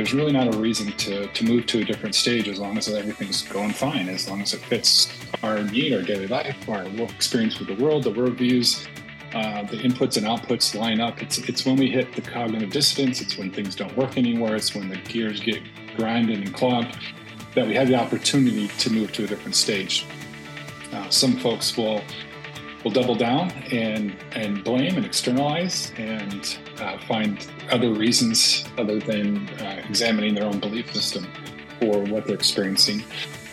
there's really not a reason to, to move to a different stage as long as everything's going fine, as long as it fits our need, our daily life, our experience with the world, the worldviews, uh, the inputs and outputs line up. It's, it's when we hit the cognitive dissonance, it's when things don't work anymore, it's when the gears get grinded and clogged that we have the opportunity to move to a different stage. Uh, some folks will will double down and and blame and externalize and uh, find other reasons other than uh, examining their own belief system for what they're experiencing.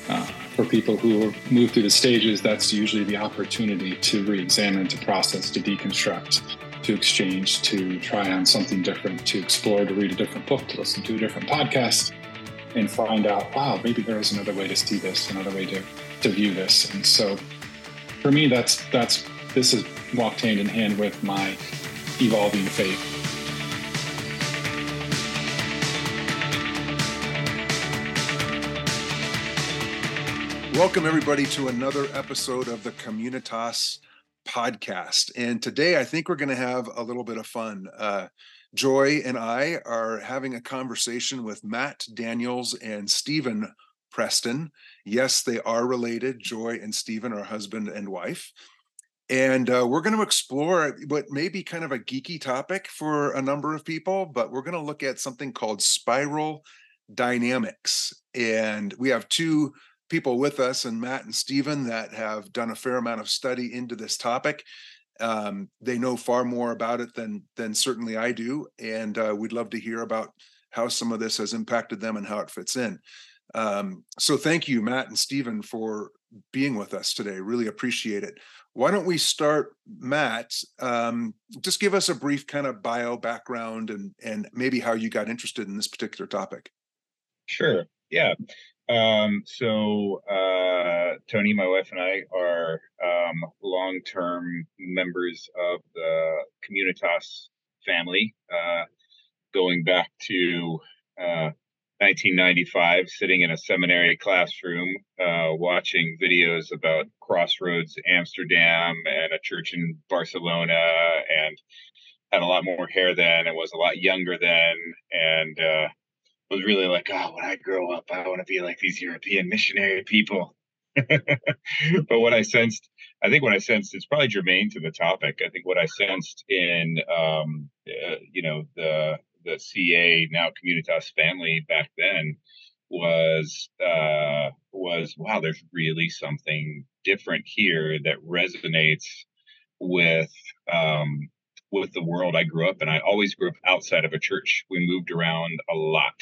Uh, for people who move through the stages, that's usually the opportunity to re-examine, to process, to deconstruct, to exchange, to try on something different, to explore, to read a different book, to listen to a different podcast, and find out, wow, maybe there is another way to see this, another way to, to view this. And so for me, that's that's this has walked hand in hand with my evolving faith. Welcome everybody to another episode of the Communitas podcast. And today I think we're going to have a little bit of fun. Uh, Joy and I are having a conversation with Matt Daniels and Stephen Preston. Yes, they are related. Joy and Stephen are husband and wife. And uh, we're going to explore what may be kind of a geeky topic for a number of people, but we're going to look at something called spiral dynamics. And we have two people with us, and Matt and Stephen, that have done a fair amount of study into this topic. Um, they know far more about it than than certainly I do, and uh, we'd love to hear about how some of this has impacted them and how it fits in. Um, so thank you, Matt and Stephen, for being with us today. Really appreciate it. Why don't we start, Matt? Um, just give us a brief kind of bio background and and maybe how you got interested in this particular topic. Sure. Yeah. Um, so uh, Tony, my wife, and I are um, long-term members of the Communitas family, uh, going back to uh, 1995, sitting in a seminary classroom, uh, watching videos about Crossroads Amsterdam and a church in Barcelona, and had a lot more hair then and was a lot younger then, and uh, was really like, oh, when I grow up, I want to be like these European missionary people. but what I sensed, I think what I sensed, it's probably germane to the topic. I think what I sensed in, um, uh, you know, the the CA now Communitas family back then was uh, was wow, there's really something different here that resonates with um, with the world I grew up in. I always grew up outside of a church. We moved around a lot,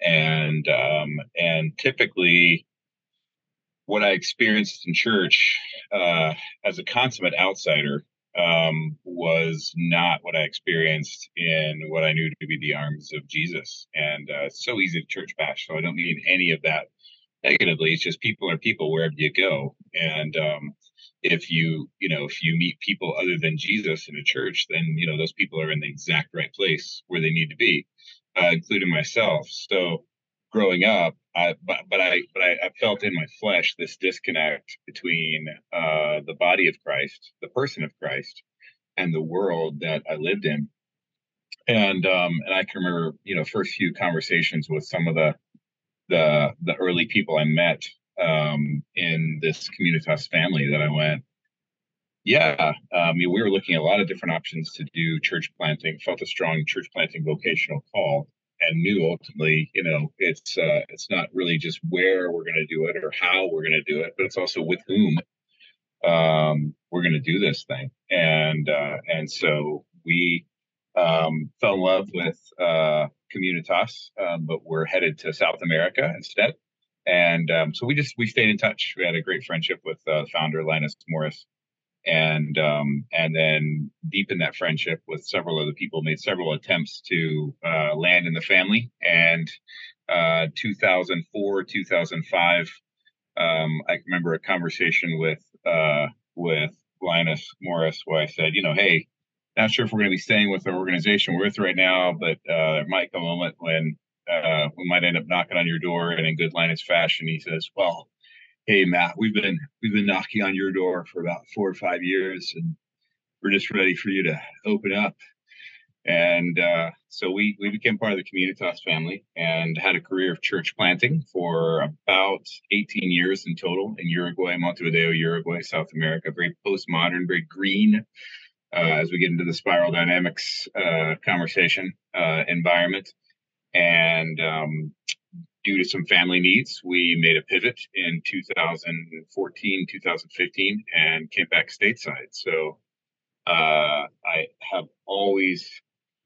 and um, and typically what I experienced in church uh, as a consummate outsider um, was not what I experienced in what I knew to be the arms of Jesus. And uh, it's so easy to church bash. So I don't mean any of that negatively. It's just people are people wherever you go. And um, if you, you know, if you meet people other than Jesus in a church, then, you know, those people are in the exact right place where they need to be, uh, including myself. So growing up, I, but, but I but I, I, felt in my flesh this disconnect between uh, the body of Christ, the person of Christ, and the world that I lived in. And um, and I can remember, you know, first few conversations with some of the the the early people I met um, in this Communitas family that I went. Yeah, I mean, we were looking at a lot of different options to do church planting. Felt a strong church planting vocational call, and knew ultimately, you know, it's uh, it's not really just where we're going to do it or how we're going to do it, but it's also with whom um, we're going to do this thing. And uh, and so we um, fell in love with uh, Communitas, um, but we're headed to South America instead. And um, so we just we stayed in touch. We had a great friendship with uh, founder Linus Morris, and um, and then deepen that friendship with several other people. Made several attempts to uh, land in the family, and uh, 2004, 2005. Um, I remember a conversation with uh, with Linus Morris where I said, you know, hey, not sure if we're going to be staying with the organization we're with right now, but uh, there might come a moment when uh, we might end up knocking on your door, and in good Linus fashion, he says, well hey Matt, we've been we've been knocking on your door for about four or five years, and we're just ready for you to open up. And uh, so we we became part of the Communitas family and had a career of church planting for about 18 years in total in Uruguay, Montevideo, Uruguay, South America. Very postmodern, very green. Uh, as we get into the spiral dynamics uh, conversation uh, environment, and um, due to some family needs, we made a pivot in 2014, 2015, and came back stateside. So uh, I have always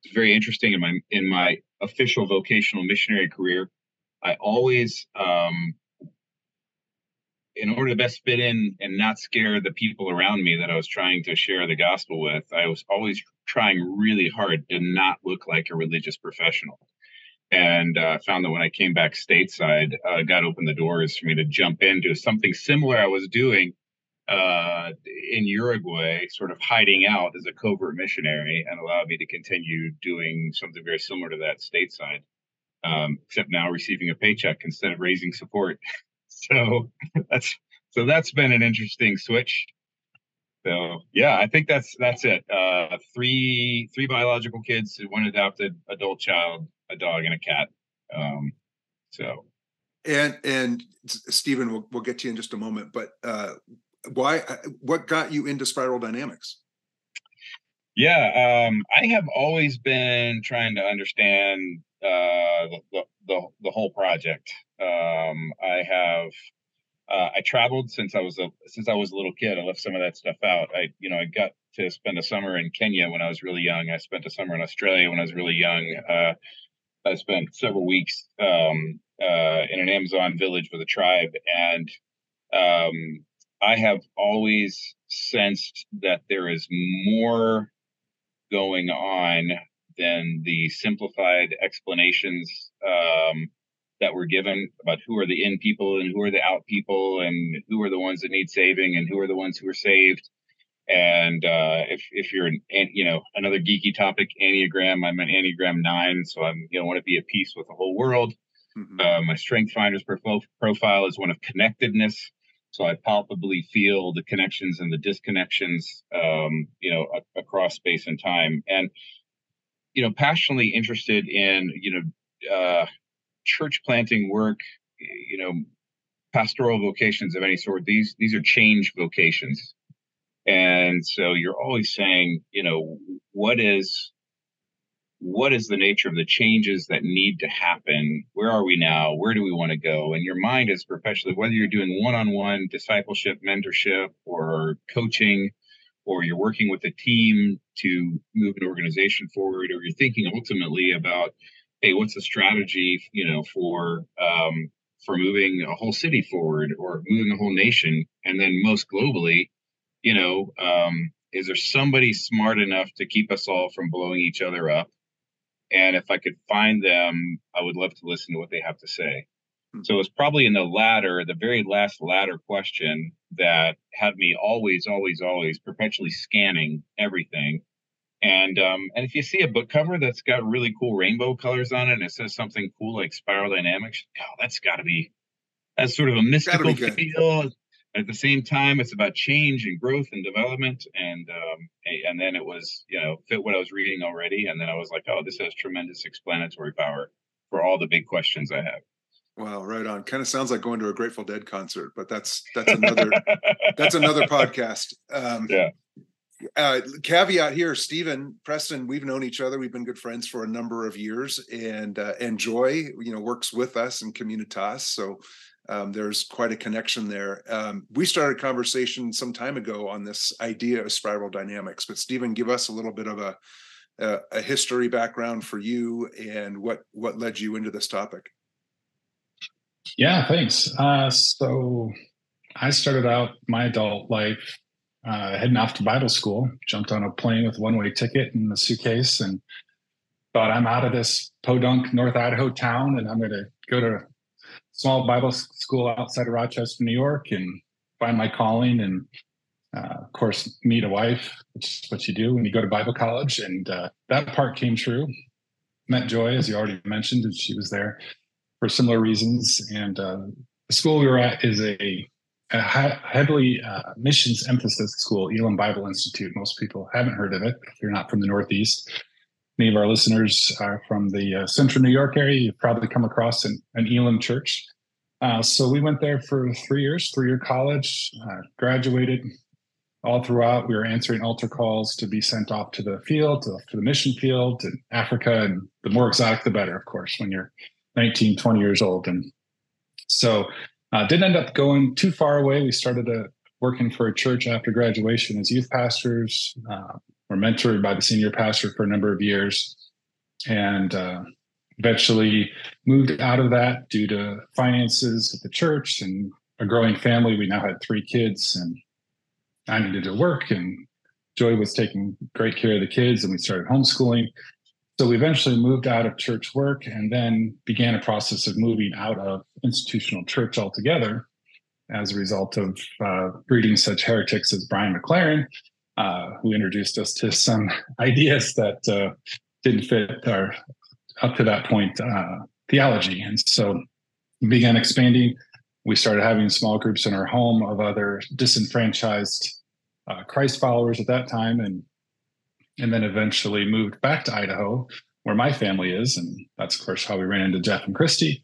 it's very interesting in my in my official vocational missionary career. I always, um, in order to best fit in and not scare the people around me that I was trying to share the gospel with, I was always trying really hard to not look like a religious professional. And uh, found that when I came back stateside, uh, God opened the doors for me to jump into something similar I was doing uh, in Uruguay, sort of hiding out as a covert missionary, and allowed me to continue doing something very similar to that stateside, um, except now receiving a paycheck instead of raising support. so that's so that's been an interesting switch. So yeah, I think that's that's it. Uh, three three biological kids, one adopted adult child, a dog, and a cat. Um, so and and Stephen, we'll we'll get to you in just a moment, but uh, why uh, what got you into spiral dynamics yeah um, i have always been trying to understand uh, the, the, the, whole project um, i have uh, i traveled since i was a since i was a little kid. I left some of that stuff out. I you know i got to spend a summer in kenya when i was really young. I spent a summer in australia when i was really young. Uh, i spent several weeks um, uh, in an amazon village with a tribe. And um, I have always sensed that there is more going on than the simplified explanations um, that were given about who are the in people and who are the out people and who are the ones that need saving and who are the ones who are saved. And uh, if if you're an you know another geeky topic, Enneagram, I'm an Enneagram nine, so I'm you know want to be at peace with the whole world. Mm-hmm. Uh, my Strength Finders profile is one of connectedness. So I palpably feel the connections and the disconnections, um, you know, a- across space and time, and you know, passionately interested in you know, uh, church planting work, you know, pastoral vocations of any sort. These these are change vocations, and so you're always saying, you know, what is what is the nature of the changes that need to happen? Where are we now? Where do we want to go? And your mind is perpetually, whether you're doing one on one discipleship, mentorship, or coaching, or you're working with a team to move an organization forward, or you're thinking ultimately about, hey, what's the strategy, you know, for um, for moving a whole city forward or moving a whole nation, and then most globally, you know, um, is there somebody smart enough to keep us all from blowing each other up? And if I could find them, I would love to listen to what they have to say. Hmm. So it's probably in the latter, the very last latter question that had me always, always, always perpetually scanning everything. And um, and if you see a book cover that's got really cool rainbow colors on it and it says something cool like spiral dynamics, God, that's gotta be that's sort of a mystical feel. At the same time it's about change and growth and development and um, and then it was you know fit what i was reading already. And then i was like oh this has tremendous explanatory power for all the big questions i have. Wow right on. Kind of sounds like going to a grateful dead concert but that's that's another that's another podcast. Um, yeah uh, caveat here, Stephen Preston. We've known each other. We've been good friends for a number of years, and uh, and Joy, you know, works with us in Communitas. So um, there's quite a connection there. Um, we started a conversation some time ago on this idea of spiral dynamics, but Stephen, give us a little bit of a, a, a history background for you and what what led you into this topic. Yeah, thanks. Uh, so I started out my adult life uh, heading off to Bible school, jumped on a plane with one way ticket and a suitcase, and thought I'm out of this podunk North Idaho town, and I'm going to go to a small Bible school outside of Rochester, New York, and find my calling, and uh, of course meet a wife, which is what you do when you go to Bible college. And uh, that part came true. Met Joy, as you already mentioned, and she was there for similar reasons. And uh, the school we were at is a, a heavily uh, missions emphasis school, Elim Bible Institute. Most people haven't heard of it if you're not from the Northeast. Many of our listeners are from the uh, central New York area, you've probably come across an, an Elim church. Uh, so we went there for three years, three year college, uh, graduated. All throughout, we were answering altar calls to be sent off to the field, to, to the mission field, to Africa. And the more exotic, the better, of course, when you're 19, 20 years old. And so uh, didn't end up going too far away. We started a, working for a church after graduation as youth pastors. Uh, were mentored by the senior pastor for a number of years, and uh, eventually moved out of that due to finances at the church and a growing family. We now had three kids, and I needed to work, and Joy was taking great care of the kids, and we started homeschooling. So we eventually moved out of church work and then began a process of moving out of institutional church altogether as a result of uh, breeding such heretics as Brian McLaren, uh, who introduced us to some ideas that uh, didn't fit our up to that point uh, theology. And so we began expanding. We started having small groups in our home of other disenfranchised uh, Christ followers at that time, and and then eventually moved back to Idaho, where my family is, and that's of course how we ran into Geoff and Christy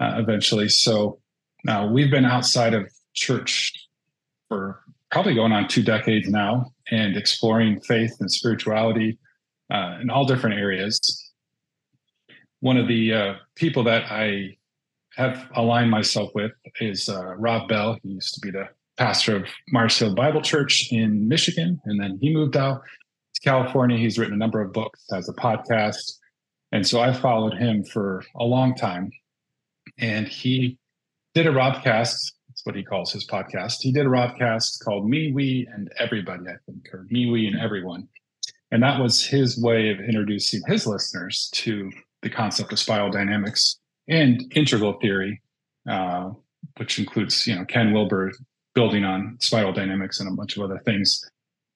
uh, eventually. So now we've been outside of church for probably going on two decades now, and exploring faith and spirituality uh, in all different areas. One of the uh, people that I have aligned myself with is uh, Rob Bell. He used to be the pastor of Mars Hill Bible Church in Michigan, and then he moved out to California. He's written a number of books, has a podcast, and so I followed him for a long time. And he did a Robcast. That's what he calls his podcast. He did a Robcast called Me, We, and Everybody, I think, or Me, We, and Everyone. And that was his way of introducing his listeners to the concept of spiral dynamics and integral theory, uh, which includes, you know, Ken Wilber building on spiral dynamics and a bunch of other things.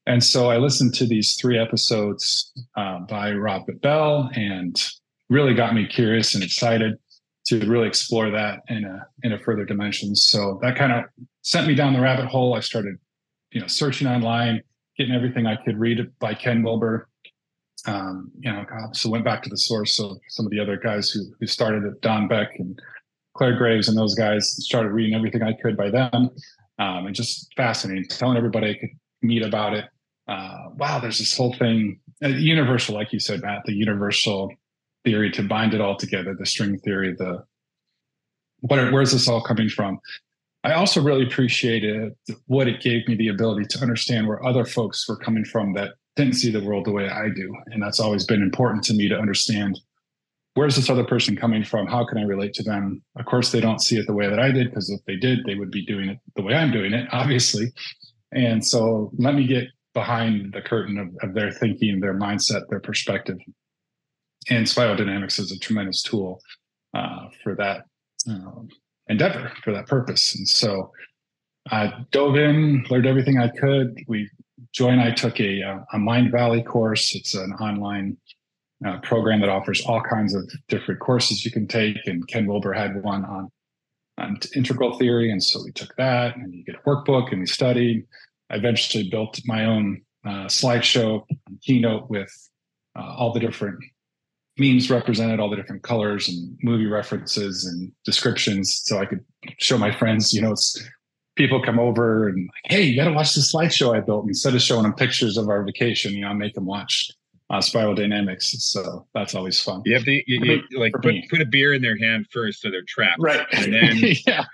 And so I listened to these three episodes uh, by Robert Bell and really got me curious and excited to really explore that in a in a further dimension. So that kind of sent me down the rabbit hole. I started, you know, searching online, getting everything I could read by Ken Wilber. Um, you know, so went back to the source of some of the other guys who who started it, Don Beck and Clare Graves and those guys. Started reading everything I could by them, um, and just fascinating. Telling everybody I could meet about it. Uh, wow, there's this whole thing, uh, universal, like you said, Matt, the universal theory to bind it all together, the string theory, the what where's this all coming from? I also really appreciated what it gave me the ability to understand where other folks were coming from that didn't see the world the way I do. And that's always been important to me to understand where's this other person coming from? How can I relate to them? Of course, they don't see it the way that I did, because if they did, they would be doing it the way I'm doing it, obviously. And so let me get behind the curtain of, of their thinking, their mindset, their perspective. And dynamics is a tremendous tool uh, for that um, endeavor, for that purpose. And so I dove in, learned everything I could. We, Joy and I took a, uh, a Mindvalley course. It's an online uh, program that offers all kinds of different courses you can take. And Ken Wilber had one on, on integral theory. And so we took that and you get a workbook and we studied. I eventually built my own uh, slideshow keynote with uh, all the different memes represented, all the different colors and movie references and descriptions. So I could show my friends, you know, it's people come over and like, hey, you got to watch the slideshow I built. Instead of showing them pictures of our vacation, you know, I make them watch uh, spiral dynamics. So that's always fun. You have to you, you, like put, put a beer in their hand first, so they're trapped. Right. And then yeah,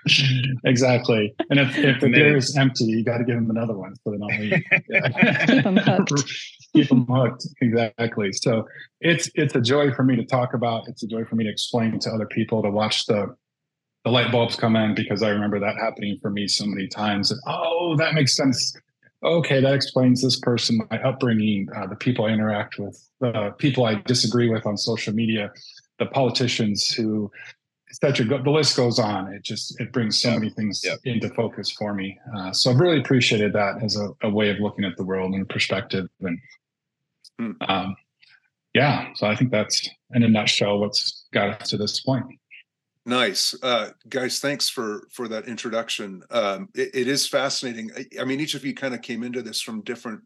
exactly. And if, if the beer is empty, you got to give them another one so they don't leave. Yeah. Keep them hooked. Keep them hooked. Exactly. So it's it's a joy for me to talk about. It's a joy for me to explain to other people to watch the the light bulbs come in because I remember that happening for me so many times. And, oh, that makes sense okay, that explains this person, my upbringing, uh, the people I interact with, the people I disagree with on social media, the politicians who, etc. The list goes on. It just it brings so many things yep. into focus for me. Uh, so I've really appreciated that as a, a, way of looking at the world and perspective. And hmm. um, yeah, so I think that's in a nutshell what's got us to this point. Nice, uh, guys. Thanks for for that introduction. Um, it, it is fascinating. I, I, mean, each of you kind of came into this from different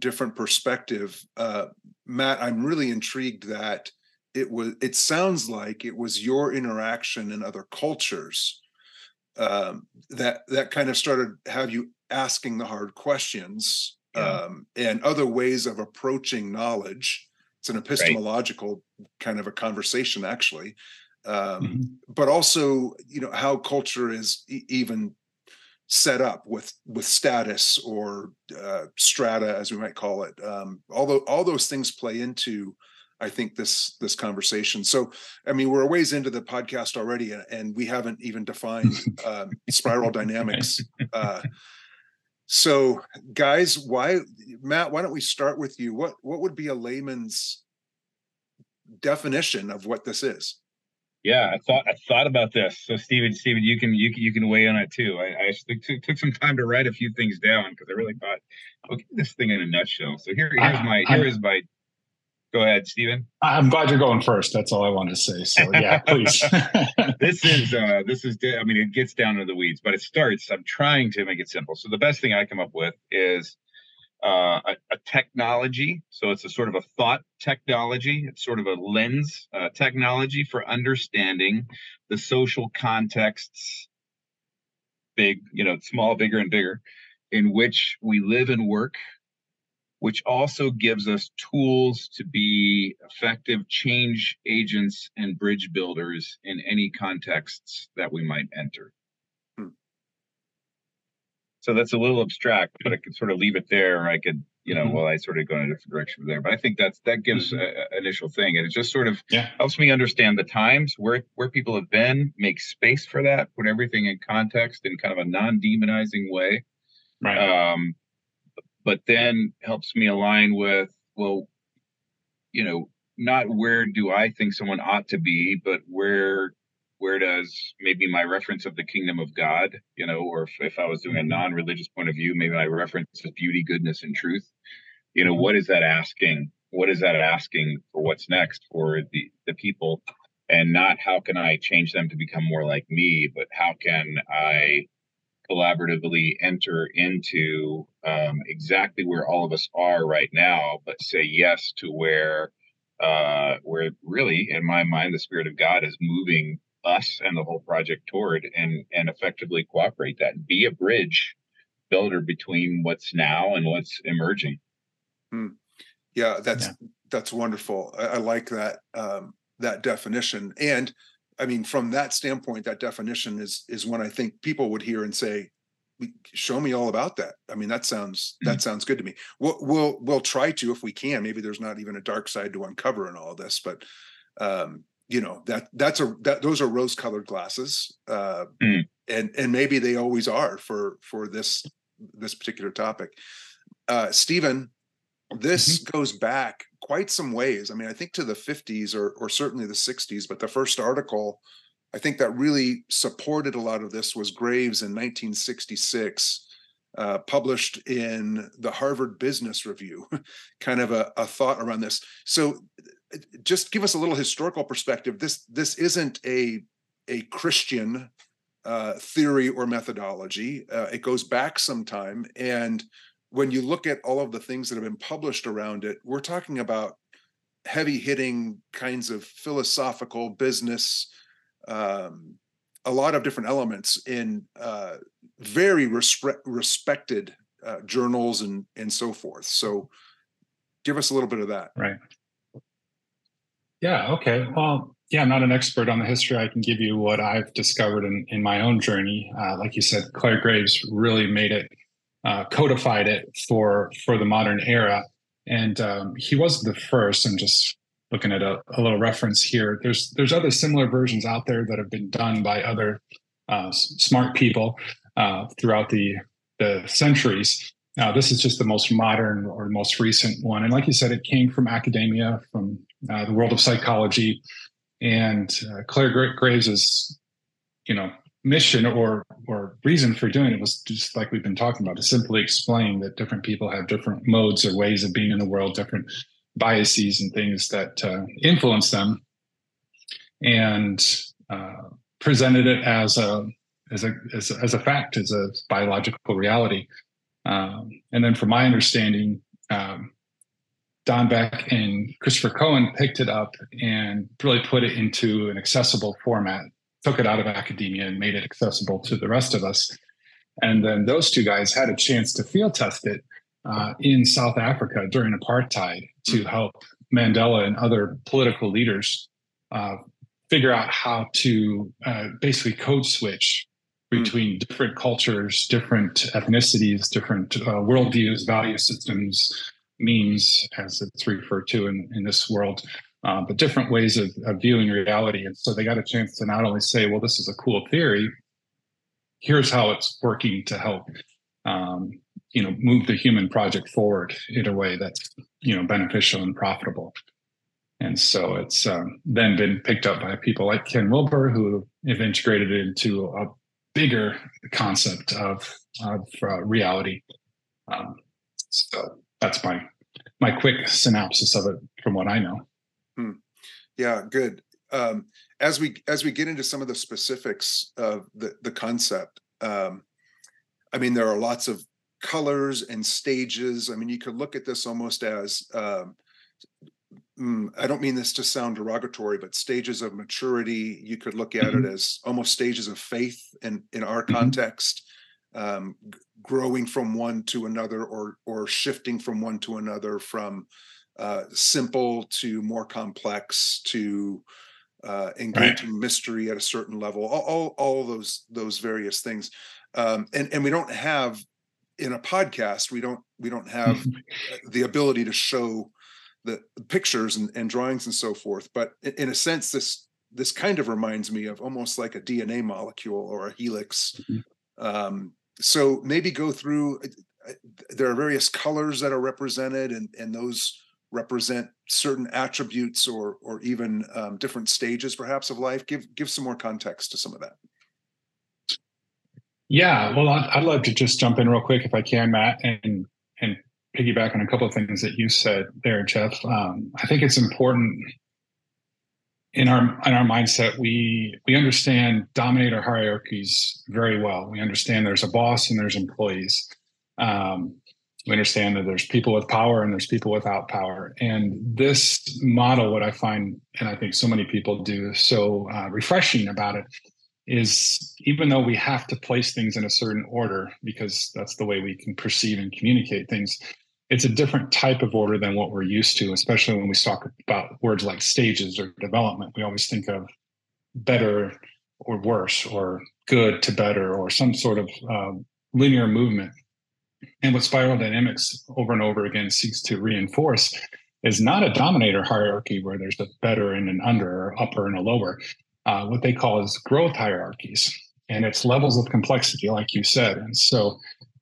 different perspective. Uh, Matt, I'm really intrigued that it was. It sounds like it was your interaction in other cultures um, that that kind of started have you asking the hard questions yeah. um, and other ways of approaching knowledge. It's an epistemological right. kind of a conversation, actually, um, mm-hmm. but also you know how culture is e- even set up with with status or uh, strata, as we might call it. Um, although all those things play into, I think this this conversation. So, I mean, we're a ways into the podcast already, and, and we haven't even defined uh, spiral dynamics. Uh, so, guys, why, Matt? Why don't we start with you? What what would be a layman's definition of what this is? Yeah, I thought I thought about this. So, Stephen, Stephen, you can you can you can weigh in on it too. I, I took, took some time to write a few things down because I really thought, okay, this thing in a nutshell. So here here's my here is my. Go ahead, Stephen. I'm glad you're going first. That's all I wanted to say. So yeah, please. this is uh this is I mean it gets down to the weeds, but it starts. I'm trying to make it simple. So the best thing I come up with is uh, a, a, technology. So it's a sort of a thought technology. It's sort of a lens uh, technology for understanding the social contexts, big, you know, small, bigger, and bigger, in which we live and work, which also gives us tools to be effective change agents and bridge builders in any contexts that we might enter. So that's a little abstract, but I could sort of leave it there. Or I could, you know, mm-hmm. while I sort of go in a different direction there. But I think that's that gives mm-hmm. a, a initial thing, and it just sort of yeah. helps me understand the times where where people have been, make space for that, put everything in context in kind of a non-demonizing way. Right. Um, but then helps me align with well, you know, not where do I think someone ought to be, but where where does maybe my reference of the kingdom of God, you know, or if, if I was doing a mm-hmm. non religious point of view, maybe my reference is beauty, goodness, and truth. You know, mm-hmm. what is that asking? What is that asking for what's next for the, the people? And not how can I change them to become more like me, but how can I collaboratively enter into um, exactly where all of us are right now, but say yes to where uh, where really, in my mind, the Spirit of God is moving us and the whole project toward and and effectively cooperate that be a bridge builder between what's now and what's emerging hmm. yeah that's yeah. that's wonderful I, I, like that um that definition and i mean from that standpoint that definition is is one i think people would hear and say show me all about that i mean that sounds that mm-hmm. sounds good to me we'll, we'll we'll try to if we can maybe there's not even a dark side to uncover in all this but um you know that that's a that those are rose colored glasses uh mm. and and maybe they always are for for this this particular topic uh stephen this mm-hmm. goes back quite some ways i mean i think to the 50s or or certainly the 60s but the first article i think that really supported a lot of this was graves in 1966 uh, published in the Harvard Business Review, kind of a, a, thought around this. So just give us a little historical perspective. This this isn't a a Christian uh, theory or methodology. Uh, it goes back some time, and when you look at all of the things that have been published around it, we're talking about heavy hitting kinds of philosophical business. Um, a lot of different elements in uh, very respe- respected uh, journals and and so forth. So, give us a little bit of that. Right. Yeah. Okay. Well, yeah, I'm not an expert on the history. I can give you what I've discovered in, in my own journey. Uh, like you said, Clare Graves really made it, uh, codified it for for the modern era, and um, he wasn't the first. I'm just looking at a, a, little reference here. There's there's other similar versions out there that have been done by other uh, smart people uh, throughout the the centuries. Now, this is just the most modern or most recent one, and like you said, it came from academia, from uh, the world of psychology, and uh, Clare Graves' you know mission or or reason for doing it was just like we've been talking about to simply explain that different people have different modes or ways of being in the world, different biases and things that uh, influence them, and uh, presented it as a as a as a, as a fact, as a biological reality. Um, and then, from my understanding, Don Beck and Christopher Cowan picked it up and really put it into an accessible format, took it out of academia and made it accessible to the rest of us. And then those two guys had a chance to field test it uh, in South Africa during apartheid to hmm. help Mandela and other political leaders uh, figure out how to uh, basically code switch hmm. between different cultures, different ethnicities, different uh, worldviews, value systems, memes, as it's referred to in, in this world, uh, but different ways of, of viewing reality. And so they got a chance to not only say, well, this is a cool theory, here's how it's working to help um, you know move the human project forward in a way that's you know beneficial and profitable and so it's um, then been picked up by people like ken wilber who have integrated it into a bigger concept of, of uh, reality um, so that's my my quick synopsis of it from what i know hmm. yeah good um, as we as we get into some of the specifics of the the concept um, i mean there are lots of colors and stages. I mean, you could look at this almost as um, mm, I don't mean this to sound derogatory, but stages of maturity. You could look at mm-hmm. it as almost stages of faith in in our mm-hmm. context, um, growing from one to another, or or shifting from one to another, from uh, simple to more complex to uh, engaging right. mystery at a certain level. All, all all those those various things, um, and and we don't have in a podcast we don't we don't have the ability to show the pictures and, and, drawings and so forth but in a sense this this kind of reminds me of almost like a dna molecule or a helix mm-hmm. um, so maybe go through uh, there are various colors that are represented and and those represent certain attributes or or even um, different stages perhaps of life give give some more context to some of that yeah, well, I'd, I'd love to just jump in real quick if I can, Matt, and and piggyback on a couple of things that you said there, Geoff. Um, I think it's important in our in our mindset we we understand dominator hierarchies very well. We understand there's a boss and there's employees. Um, we understand that there's people with power and there's people without power. And this model, what I find, and I think so many people do, so uh, refreshing about it, is even though we have to place things in a certain order because that's the way we can perceive and communicate things it's a different type of order than what we're used to especially when we talk about words like stages or development. We always think of better or worse or good to better or some sort of uh, linear movement. And what spiral dynamics over and over again seeks to reinforce is not a dominator hierarchy where there's a better and an under or upper and a lower uh, what they call is growth hierarchies, and it's levels of complexity, like you said. And so,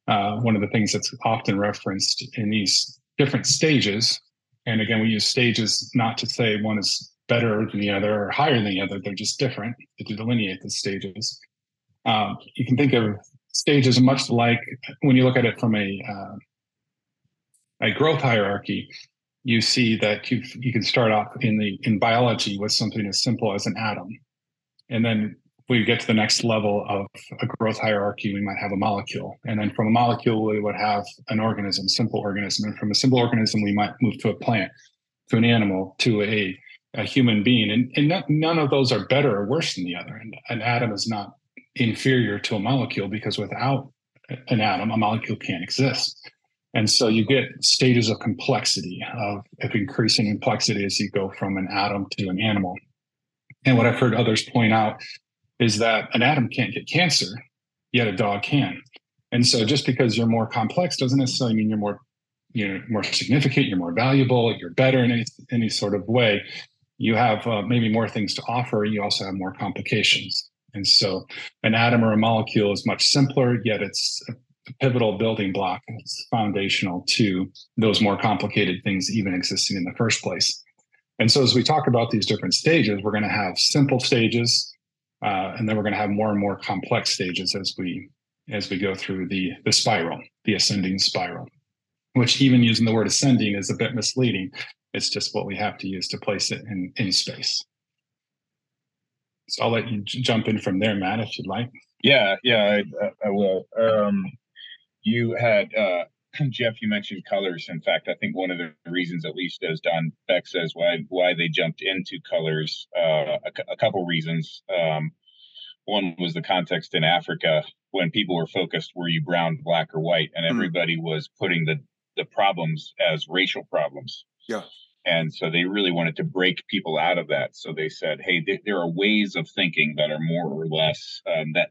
uh, one of the things that's often referenced in these different stages, and again, we use stages not to say one is better than the other or higher than the other; they're just different to delineate the stages. Um, you can think of stages much like when you look at it from a uh, a growth hierarchy you see that you you can start off in the in biology with something as simple as an atom. And then we get to the next level of a growth hierarchy, we might have a molecule. And then from a molecule, we would have an organism, simple organism. And from a simple organism, we might move to a plant, to an animal, to a, a human being. And, and not, none of those are better or worse than the other. And an atom is not inferior to a molecule because without an atom, a molecule can't exist. And so you get stages of complexity, of, of increasing complexity as you go from an atom to an animal. And what I've heard others point out is that an atom can't get cancer, yet a dog can. And so just because you're more complex doesn't necessarily mean you're more, you know, more significant, you're more valuable, you're better in any, any sort of way. You have uh, maybe more things to offer. You also have more complications. And so an atom or a molecule is much simpler, yet it's a pivotal building block. It's foundational to those more complicated things even existing in the first place. And so as we talk about these different stages, we're going to have simple stages, uh, and then we're going to have more and more complex stages as we as we go through the the spiral, the ascending spiral. Which even using the word ascending is a bit misleading. It's just what we have to use to place it in in space. So I'll let you j- jump in from there, Matt, if you'd like. Yeah, yeah, I, I will. Um, you had uh, Geoff, you mentioned colors. In fact, I think one of the reasons, at least as Don Beck says, why why they jumped into colors, uh, a, a, couple reasons. Um, one was the context in Africa when people were focused, were you brown, black, or white, and hmm. everybody mm-hmm. was putting the the problems as racial problems. Yeah. And so they really wanted to break people out of that. So they said, hey, th- there are ways of thinking that are more or less um, that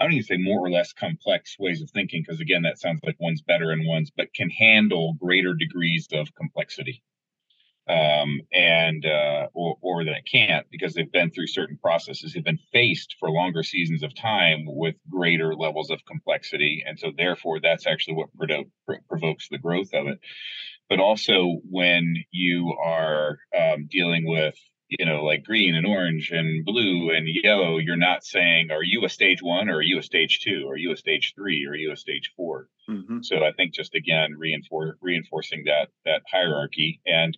I don't even say more or less complex ways of thinking, because again, that sounds like one's better and one's, but can handle greater degrees of complexity. Um, and uh, or, or that it can't because they've been through certain processes, they've been faced for longer seasons of time with greater levels of complexity, and so therefore that's actually what provo- provokes the growth of it. But also when you are um, dealing with you know, like green and orange and blue and yellow, you're not saying, are you a stage one or are you a stage two? Or are you a stage three or are you a stage 4 mm-hmm. So I think just again reinforce reinforcing that that hierarchy and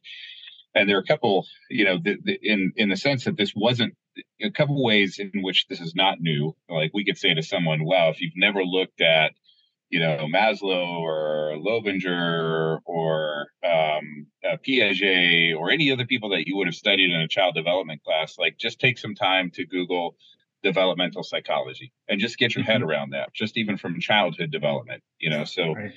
and there are a couple, you know, the, the, in in the sense that this wasn't a couple ways in which this is not new. Like we could say to someone, "Wow, if you've never looked at you know Maslow or Loevinger or um, uh, Piaget or any other people that you would have studied in a child development class, like just take some time to Google developmental psychology and just get your head mm-hmm. around that, just even from childhood development. You know, so right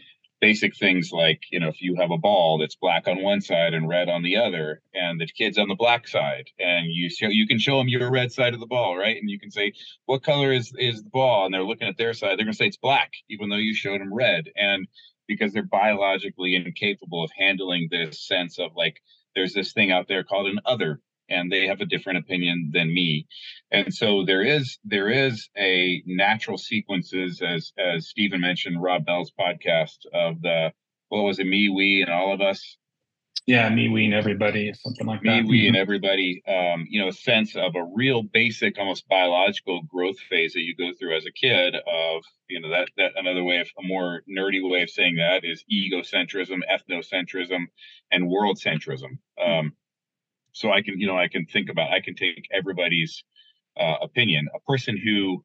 basic things like you know if you have a ball that's black on one side and red on the other and the kid's on the black side and you show you can show them your red side of the ball right? And you can say what color is is the ball? And they're looking at their side they're going to say it's black even though you showed them red. And because they're biologically incapable of handling this sense of like there's this thing out there called an other and they have a different opinion than me. And so there is there is a natural sequences as as stephen mentioned rob bell's podcast of the what was it me we and all of us? Yeah me we and everybody something like me, that. Me we and everybody um you know a sense of a real basic almost biological growth phase that you go through as a kid of you know that that another way of a more nerdy way of saying that is egocentrism ethnocentrism and world centrism. Um so I can, you know, I can think about, I can take everybody's uh, opinion. A person who,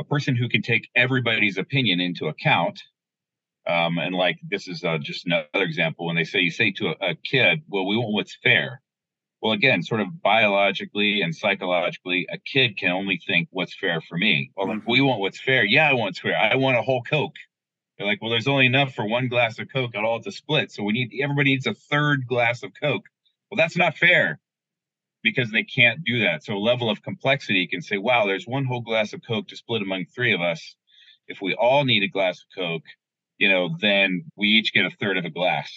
a person who can take everybody's opinion into account. Um, and like this is uh, just another example when they say you say to a, a kid, "Well, we want what's fair." Well, again, sort of biologically and psychologically, a kid can only think what's fair for me. Well, like, we want what's fair. Yeah, I want what's fair. I want a whole Coke. They're like, well, there's only enough for one glass of Coke at all to split. So we need everybody needs a third glass of Coke. Well, that's not fair because they can't do that. So a level of complexity can say, wow, there's one whole glass of Coke to split among three of us. If we all need a glass of Coke, you know, then we each get a third of a glass.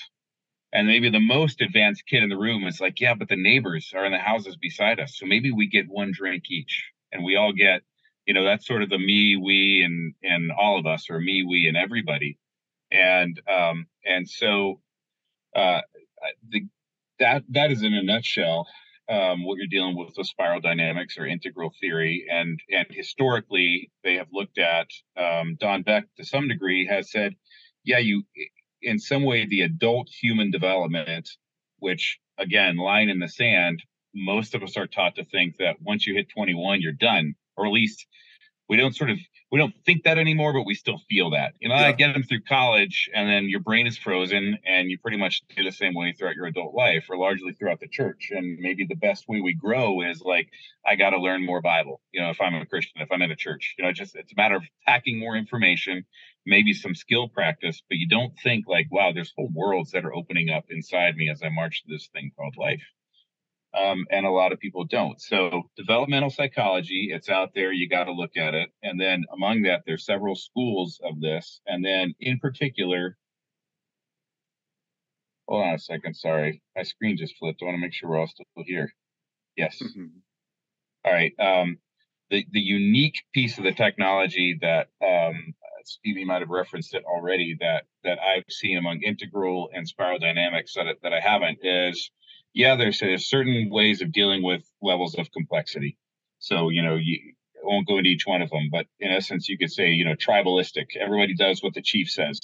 And maybe the most advanced kid in the room is like, yeah, but the neighbors are in the houses beside us. So maybe we get one drink each and we all get, you know, that's sort of the me, we, and and all of us, or me, we, and everybody. And um, and so uh the that that is in a nutshell um, what you're dealing with with spiral dynamics or integral theory. And and historically, they have looked at um, Don Beck to some degree has said, yeah, you in some way the adult human development, which again, line in the sand. Most of us are taught to think that once you hit 21, you're done, or at least we don't sort of we don't think that anymore, but we still feel that. You know, yeah. I get them through college, and then your brain is frozen, and you pretty much do the same way throughout your adult life, or largely throughout the church. And maybe the best way we grow is like, I got to learn more Bible. You know, if I'm a Christian, if I'm in a church, you know, just it's a matter of packing more information, maybe some skill practice, but you don't think like, wow, there's whole worlds that are opening up inside me as I march this thing called life um, and a lot of people don't. So developmental psychology, it's out there. You got to look at it. And then among that, there's several schools of this. And then in particular, hold on a second. Sorry, my screen just flipped. I want to make sure we're all still here. Yes. Mm-hmm. All right. Um, the the unique piece of the technology that um, Stevie might have referenced it already that that I've seen among integral and spiral dynamics that that I haven't is yeah, there's, there's certain ways of dealing with levels of complexity. So, you know, you won't go into each one of them, but in essence, you could say, you know, tribalistic. Everybody does what the chief says.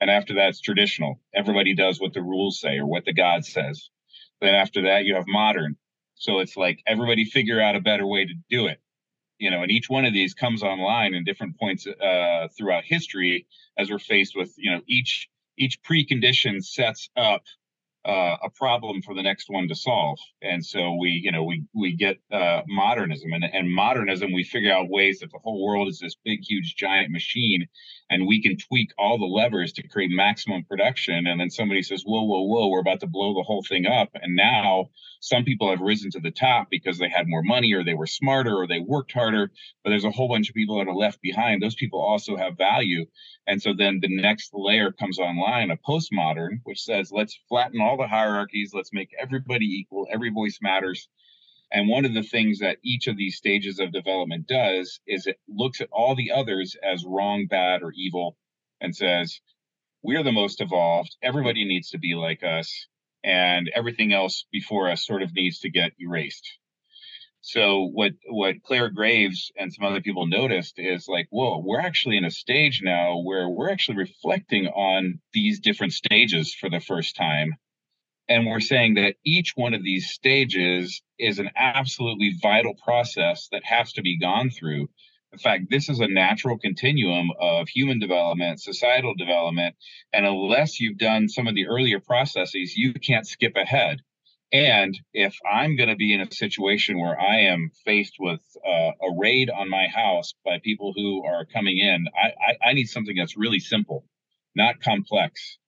And after that, it's traditional. Everybody does what the rules say or what the God says. Then after that, you have modern. So it's like everybody figure out a better way to do it. You know, and each one of these comes online in different points uh, throughout history as we're faced with, you know, each each precondition sets up uh, a problem for the next one to solve. And so we, you know, we we get uh, modernism, and and modernism, we figure out ways that the whole world is this big, huge, giant machine, and we can tweak all the levers to create maximum production. And then somebody says, "Whoa, whoa, whoa, we're about to blow the whole thing up." And now some people have risen to the top because they had more money, or they were smarter, or they worked harder. But there's a whole bunch of people that are left behind. Those people also have value. And so then the next layer comes online, a postmodern, which says, let's flatten all the hierarchies, let's make everybody equal, every voice matters. And one of the things that each of these stages of development does is it looks at all the others as wrong, bad, or evil and says, we're the most evolved. Everybody needs to be like us. And everything else before us sort of needs to get erased. So what what Clare Graves and some other people noticed is like, whoa, we're actually in a stage now where we're actually reflecting on these different stages for the first time. And we're saying that each one of these stages is an absolutely vital process that has to be gone through. In fact, this is a natural continuum of human development, societal development. And unless you've done some of the earlier processes, you can't skip ahead. And if I'm going to be in a situation where I am faced with uh, a raid on my house by people who are coming in, I, I, I need something that's really simple, not complex.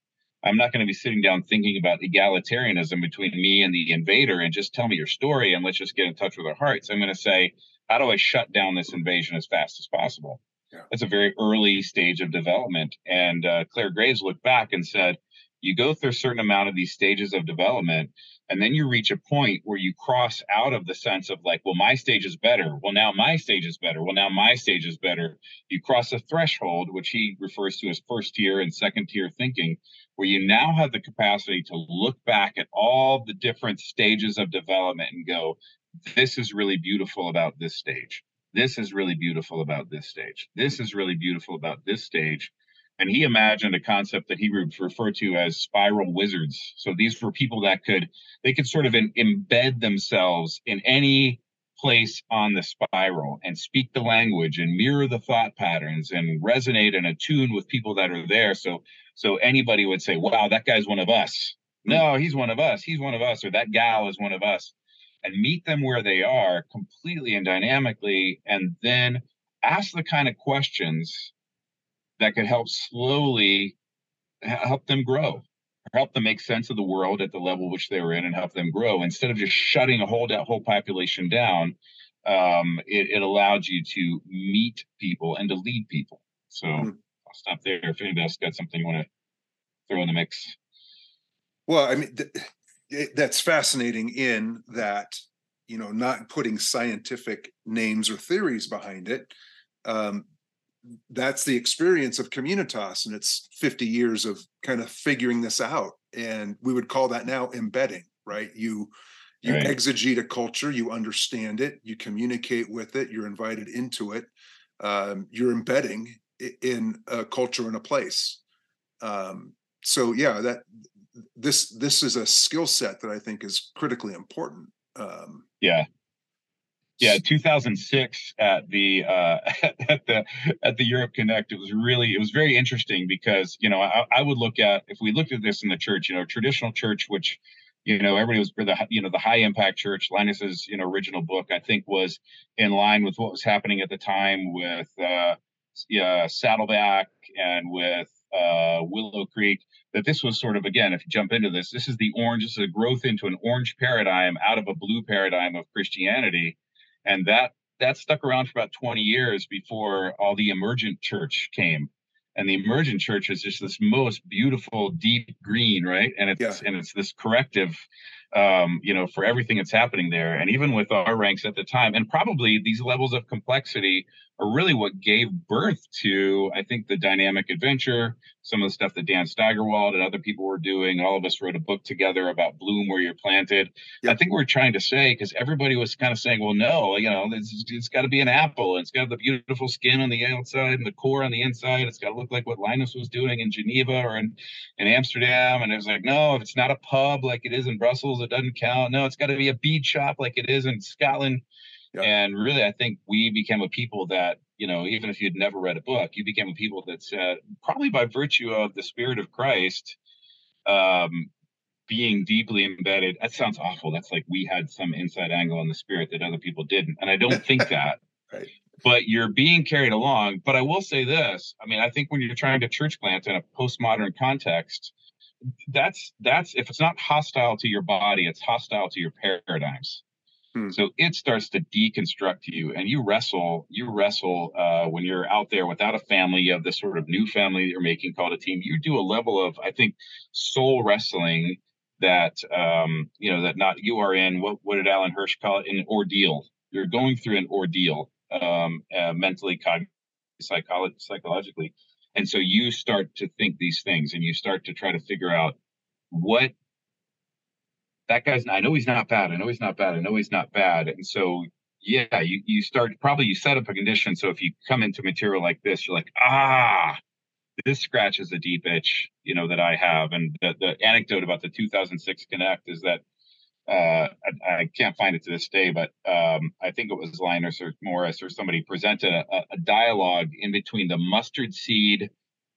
I'm not going to be sitting down thinking about egalitarianism between me and the invader and just tell me your story and let's just get in touch with our hearts. I'm going to say, how do I shut down this invasion as fast as possible? Yeah. That's a very early stage of development. And uh, Clare Graves looked back and said, you go through a certain amount of these stages of development and then you reach a point where you cross out of the sense of like well my stage is better. Well now my stage is better. Well now my stage is better. You cross a threshold which he refers to as first tier and second tier thinking where you now have the capacity to look back at all the different stages of development and go this is really beautiful about this stage. This is really beautiful about this stage. This is really beautiful about this stage and he imagined a concept that he would refer to as spiral wizards. So these were people that could they could sort of in, embed themselves in any place on the spiral and speak the language and mirror the thought patterns and resonate and attune with people that are there. So so anybody would say wow that guy's one of us. Hmm. No he's one of us. He's one of us or that gal is one of us. And meet them where they are completely and dynamically and then ask the kind of questions that could help slowly help them grow help them make sense of the world at the level which they were in and help them grow. Instead of just shutting a whole that whole population down um, it, it allowed you to meet people and to lead people. So mm-hmm. i'll stop there. If anybody else got something you want to throw in the mix. Well i mean th- that's fascinating in that you know not putting scientific names or theories behind it um, that's the experience of communitas and it's 50 years of kind of figuring this out and we would call that now embedding right? You you right. exegete a culture you understand it you communicate with it you're invited into it um, you're embedding in a culture and a place. Um, so yeah that this this is a skill set that i think is critically important um, yeah yeah 2006 at the uh at the at the europe connect it was really it was very interesting because you know I, I, would look at if we looked at this in the church you know traditional church which you know everybody was the you know the high impact church linus's you know original book i think was in line with what was happening at the time with uh yeah, saddleback and with uh willow creek that this was sort of again if you jump into this this is the orange this is a growth into an orange paradigm out of a blue paradigm of christianity and that that stuck around for about 20 years before all the emergent church came and the emergent church is just this most beautiful deep green right and it's yeah. and it's this corrective um, you know for everything that's happening there and even with our ranks at the time and probably these levels of complexity are really what gave birth to, I think, the dynamic adventure, some of the stuff that Dan Steigerwald and other people were doing. All of us wrote a book together about bloom where you're planted. Yep. I think we're trying to say, because everybody was kind of saying, well, no, you know, it's, it's got to be an apple. It's got the beautiful skin on the outside and the core on the inside. It's got to look like what Linus was doing in Geneva or in, in Amsterdam. And it was like, no, if it's not a pub like it is in Brussels, it doesn't count. No, it's got to be a bead shop like it is in Scotland. And really, I think we became a people that you know, even if you'd never read a book, you became a people that said, probably by virtue of the Spirit of Christ, um, being deeply embedded. That sounds awful. That's like we had some inside angle on the Spirit that other people didn't, and I don't think that. right. But you're being carried along. But I will say this: I mean, I think when you're trying to church plant in a postmodern context, that's that's if it's not hostile to your body, it's hostile to your paradigms. Hmm. So it starts to deconstruct you, and you wrestle. You wrestle uh, when you're out there without a family. You have this sort of new family that you're making called a team. You do a level of, I think, soul wrestling that um, you know that not you are in. What what did Alan Hirsch call it? An ordeal. You're going through an ordeal, um, uh, mentally, cognitively, psycholo- psychologically, and so you start to think these things, and you start to try to figure out what that guy's i know he's not bad. I know he's not bad. I know he's not bad. And so yeah you, you start probably you set up a condition. So if you come into material like this you're like ah this scratches a deep itch you know that i have. And the, the anecdote about the 2006 connect is that uh, I, I, can't find it to this day, but um, I think it was Linus or Morris or somebody presented a, a dialogue in between the mustard seed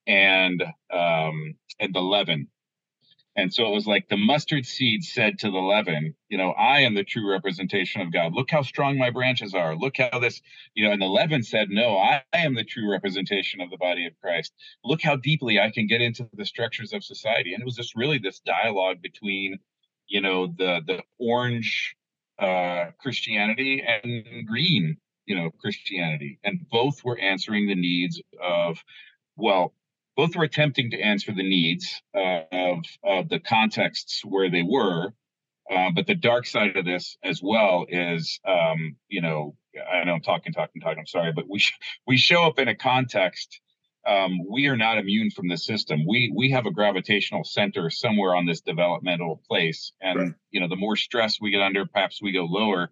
and um, and the leaven, and so it was like the mustard seed said to the leaven, you know, I am the true representation of God. Look how strong my branches are. Look how this, you know, and the leaven said, no, I, I am the true representation of the body of Christ. Look how deeply I can get into the structures of society. And it was just really this dialogue between, you know, the the orange uh, Christianity and green, you know, Christianity. And both were answering the needs of, well, both were attempting to answer the needs uh, of, of the contexts where they were. Uh, but the dark side of this as well is, um, you know, I know I'm talking, talking, talking. I'm sorry, but we sh- we show up in a context. Um, we are not immune from the system. We we have a gravitational center somewhere on this developmental place, and right. you know, the more stress we get under, perhaps we go lower.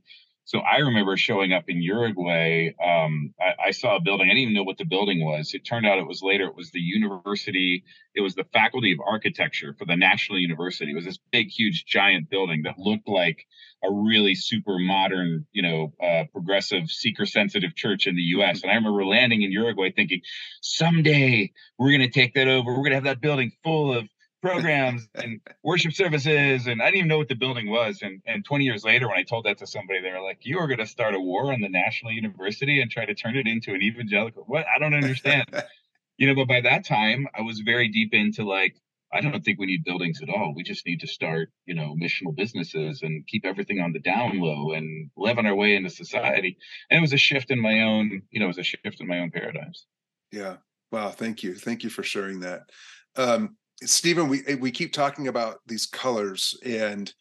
So I remember showing up in Uruguay. Um, I, I, saw a building. I didn't even know what the building was. It turned out it was later. It was the university. It was the Faculty of Architecture for the National University. It was this big, huge, giant building that looked like a really super modern, you know, uh, progressive, seeker-sensitive church in the U.S. Mm-hmm. And I remember landing in Uruguay thinking, someday we're going to take that over. We're going to have that building full of programs and worship services and I didn't even know what the building was. And and 20 years later when I told that to somebody they were like you are going to start a war on the national university and try to turn it into an evangelical what? I don't understand. You know but by that time I was very deep into like I don't think we need buildings at all. We just need to start you know missional businesses and keep everything on the down low and live on our way into society. And it was a shift in my own you know it was a shift in my own paradigms. Yeah. Wow. Thank you. Thank you for sharing that. Um, Stephen, we eh, we keep talking about these colors, and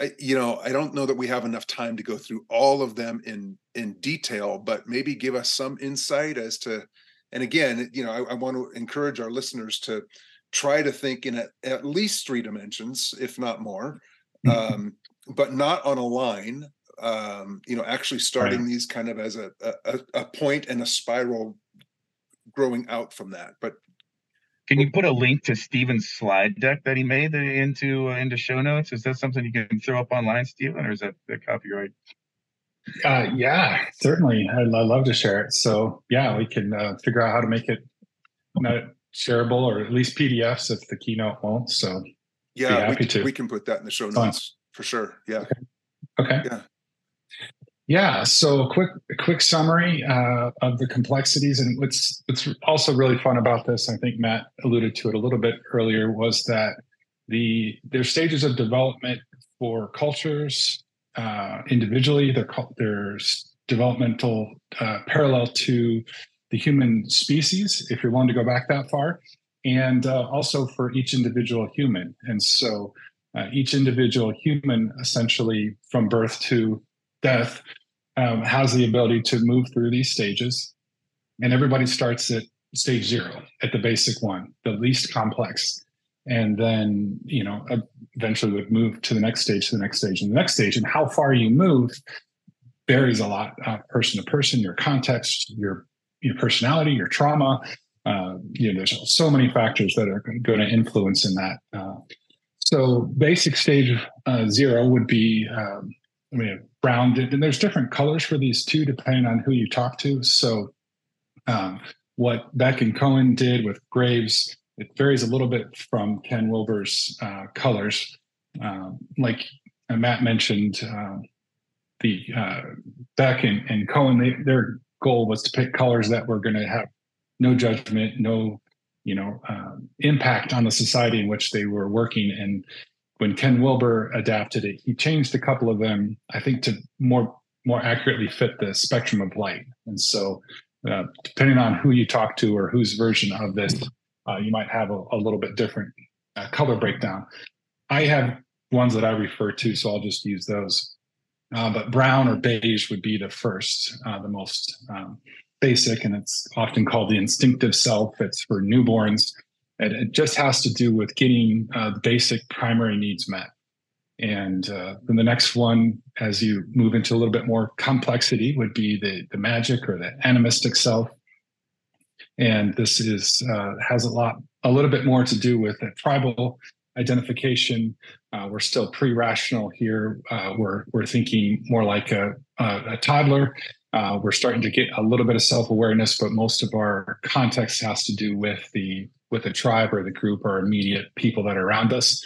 I, you know, I don't know that we have enough time to go through all of them in in detail, but maybe give us some insight as to. And again, you know, I, I want to encourage our listeners to try to think in at, at least three dimensions, if not more, mm-hmm. um, but not on a line. Um, you know, actually starting right. these kind of as a, a a point and a spiral growing out from that. But can you put a link to Steven's slide deck that he made into uh, into show notes? Is that something you can throw up online, Steven, or is that the copyright? Uh, yeah, certainly. I'd, I'd, love to share it. So yeah, we can uh, figure out how to make it not shareable or at least PDFs if the keynote won't. So yeah, we can, we can, put that in the show notes for sure. Yeah. Okay. okay. Yeah. Yeah. So a quick quick summary uh, of the complexities and what's what's also really fun about this. I think Matt alluded to it a little bit earlier. Was that the there's stages of development for cultures uh, individually. They're there's developmental uh, parallel to the human species, if you're willing to go back that far, and uh, also for each individual human. And so uh, each individual human, essentially from birth to death um, has the ability to move through these stages. And everybody starts at stage zero, at the basic one, the least complex. And then, you know, eventually would move to the next stage, to the next stage, and the next stage. And how far you move varies a lot, uh, person to person, your context, your your personality, your trauma. Uh, you know, there's so many factors that are going to influence in that. Uh, so, basic stage uh, zero would be um, I mean, rounded, and there's different colors for these too, depending on who you talk to. So Um, what Beck and Cowan did with Graves, it varies a little bit from Ken Wilber's uh, colors. Um, like Matt mentioned, uh, the uh, Beck and, and Cowan, they, their goal was to pick colors that were going to have no judgment, no you know um, impact on the society in which they were working. And when Ken Wilber adapted it, he changed a couple of them, I think, to more more accurately fit the spectrum of light. And so, uh, depending on who you talk to or whose version of this, uh, you might have a, a little bit different uh, color breakdown. I have ones that I refer to, so I'll just use those. Uh, but brown or beige would be the first, uh, the most um, basic, and it's often called the instinctive self. It's for newborns. It just has to do with getting uh, basic primary needs met. And uh, then the next one, as you move into a little bit more complexity, would be the, the magic or the animistic self. And this is uh, has a lot, a little bit more to do with tribal identification. Uh, we're still pre-rational here. Uh, we're we're thinking more like a, a, a toddler. Uh, we're starting to get a little bit of self-awareness, but most of our context has to do with the with the tribe or the group or immediate people that are around us.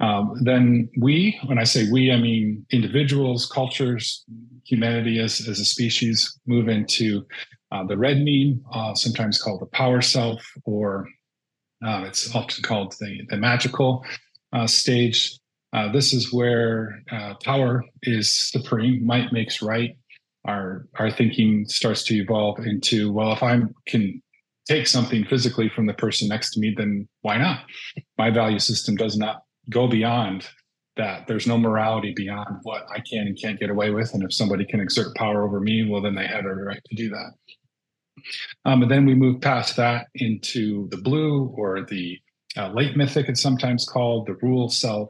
Um, then we, when I say we, I meme individuals, cultures, humanity as, as a species, move into uh, the red mean, uh, sometimes called the power self, or uh, it's often called the, the magical uh, stage. Uh, this is where uh, power is supreme, might makes right. Our, our thinking starts to evolve into well, if I can take something physically from the person next to me, then why not? My value system does not go beyond that. There's no morality beyond what I can and can't get away with. And if somebody can exert power over me, well, then they have every right to do that. Um, and then we move past that into the blue or the uh, late mythic, it's sometimes called the rule self.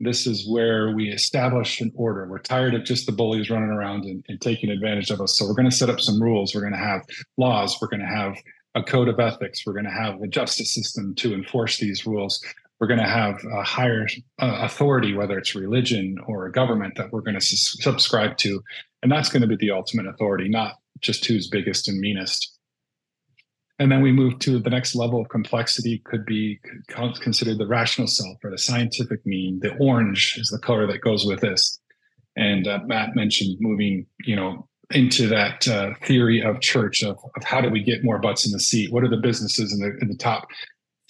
This is where we establish an order. We're tired of just the bullies running around and, and taking advantage of us. So we're going to set up some rules. We're going to have laws. We're going to have a code of ethics. We're going to have a justice system to enforce these rules. We're going to have a higher uh, authority, whether it's religion or a government that we're going to subscribe to. And that's going to be the ultimate authority, not just who's biggest and meanest. And then we move to the next level of complexity, could be considered the rational self or the scientific meme. The orange is the color that goes with this. And uh, Matt mentioned moving, you know, into that uh, theory of church of, of how do we get more butts in the seat? What are the businesses in the, in the top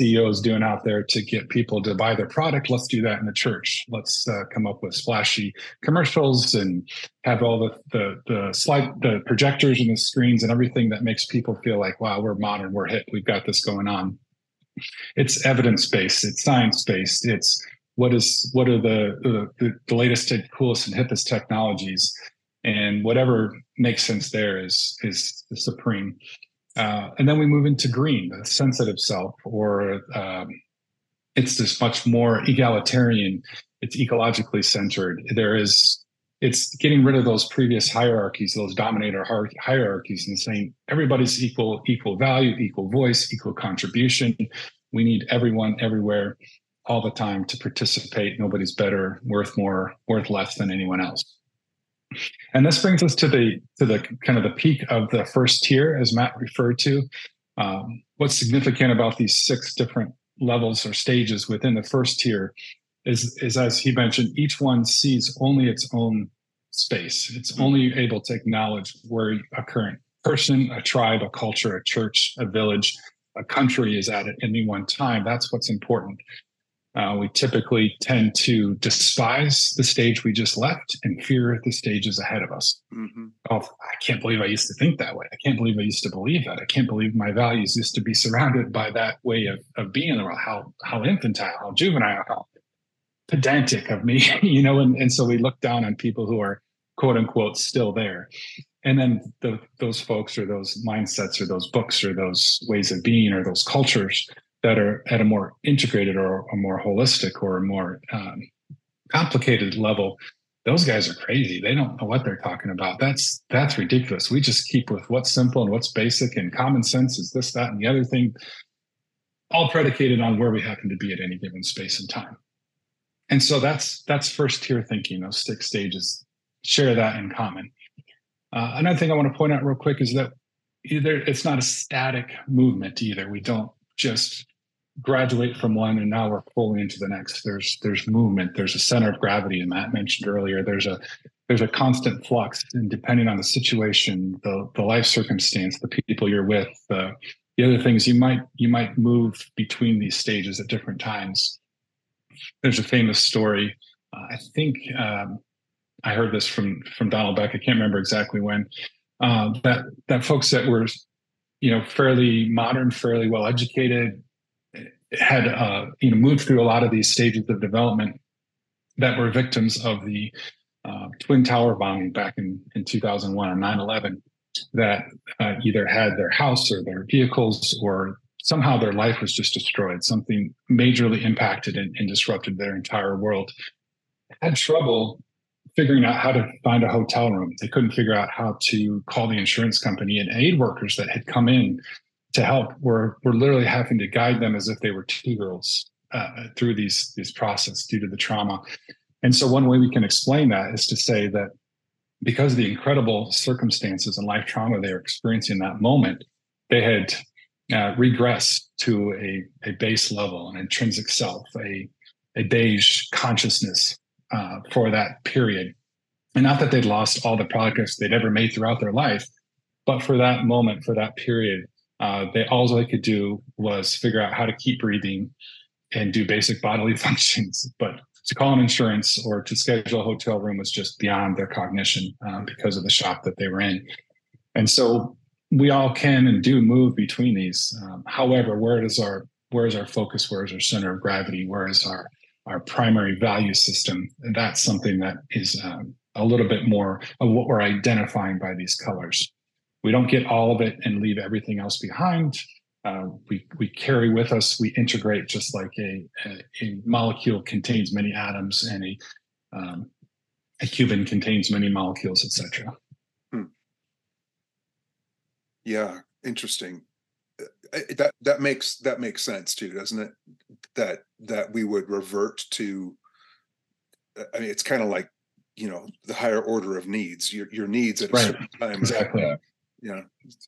CEOs doing out there to get people to buy their product? Let's do that in the church. Let's uh, come up with splashy commercials and have all the, the the slide, the projectors and the screens and everything that makes people feel like, wow, we're modern, we're hip, we've got this going on. It's evidence based, it's science based, it's what is what are the the, the latest, and coolest, and hippest technologies and whatever makes sense there is is the supreme. Uh, and then we move into green, the sensitive self, or um, it's this much more egalitarian. It's ecologically centered. There is it's getting rid of those previous hierarchies, those dominator hierarchies, and saying everybody's equal, equal value, equal voice, equal contribution. We need everyone everywhere all the time to participate. Nobody's better, worth more, worth less than anyone else. And this brings us to the to the kind of the peak of the first tier, as Matt referred to. Um, what's significant about these six different levels or stages within the first tier is, is as he mentioned, each one sees only its own space. It's mm-hmm. only able to acknowledge where a current person, a tribe, a culture, a church, a village, a country is at at any one time. That's what's important. Uh, we typically tend to despise the stage we just left and fear the stages ahead of us. Mm-hmm. Oh, I can't believe I used to think that way. I can't believe I used to believe that. I can't believe my values used to be surrounded by that way of, of being. In the world. How how infantile, how juvenile, how pedantic of me, you know. And, and so we look down on people who are quote unquote still there. And then the, those folks or those mindsets or those books or those ways of being or those cultures that are at a more integrated or a more holistic or a more um, complicated level those guys are crazy. They don't know what they're talking about. That's that's ridiculous. We just keep with what's simple and what's basic and common sense is this that and the other thing all predicated on where we happen to be at any given space and time. And so that's that's first tier thinking those six stages. Share that in common. Uh, another thing i want to point out real quick is that either it's not a static movement either. We don't just graduate from one and now we're fully into the next. There's there's movement. There's a center of gravity, and Matt mentioned earlier. There's a there's a constant flux, and depending on the situation, the the life circumstance, the people you're with, the the other things you might you might move between these stages at different times. There's a famous story. Uh, I think um, I heard this from from Donald Beck. I can't remember exactly when. Uh, that that folks that were, you know, fairly modern, fairly well educated, had uh, you know moved through a lot of these stages of development that were victims of the uh, twin tower bombing back in in 2001 on 9/11 that uh, either had their house or their vehicles or somehow their life was just destroyed. Something majorly impacted and, and disrupted their entire world. Had trouble figuring out how to find a hotel room. They couldn't figure out how to call the insurance company and aid workers that had come in to help were were literally having to guide them as if they were two girls uh, through these these process due to the trauma. And so one way we can explain that is to say that because of the incredible circumstances and life trauma they were experiencing in that moment, they had uh, regressed to a, a base level, an intrinsic self, a, a beige consciousness uh, for that period. And not that they'd lost all the progress they'd ever made throughout their life, but for that moment, for that period, uh, they all they could do was figure out how to keep breathing and do basic bodily functions. But to call an insurance or to schedule a hotel room was just beyond their cognition um, because of the shock that they were in. And so we all can and do move between these. Um, however, where is our where is our focus? Where is our center of gravity? Where is our our primary value system. And that's something that is um, a little bit more of what we're identifying by these colors. We don't get all of it and leave everything else behind. Uh, we, we carry with us, we integrate just like a, a, a molecule contains many atoms and a, um, a cuban contains many molecules, etc. Hmm. Yeah, interesting. Uh, that that makes that makes sense too, doesn't it? That that we would revert to uh, i mean it's kind of like you know the higher order of needs your your needs at a right. certain time. Exactly. You know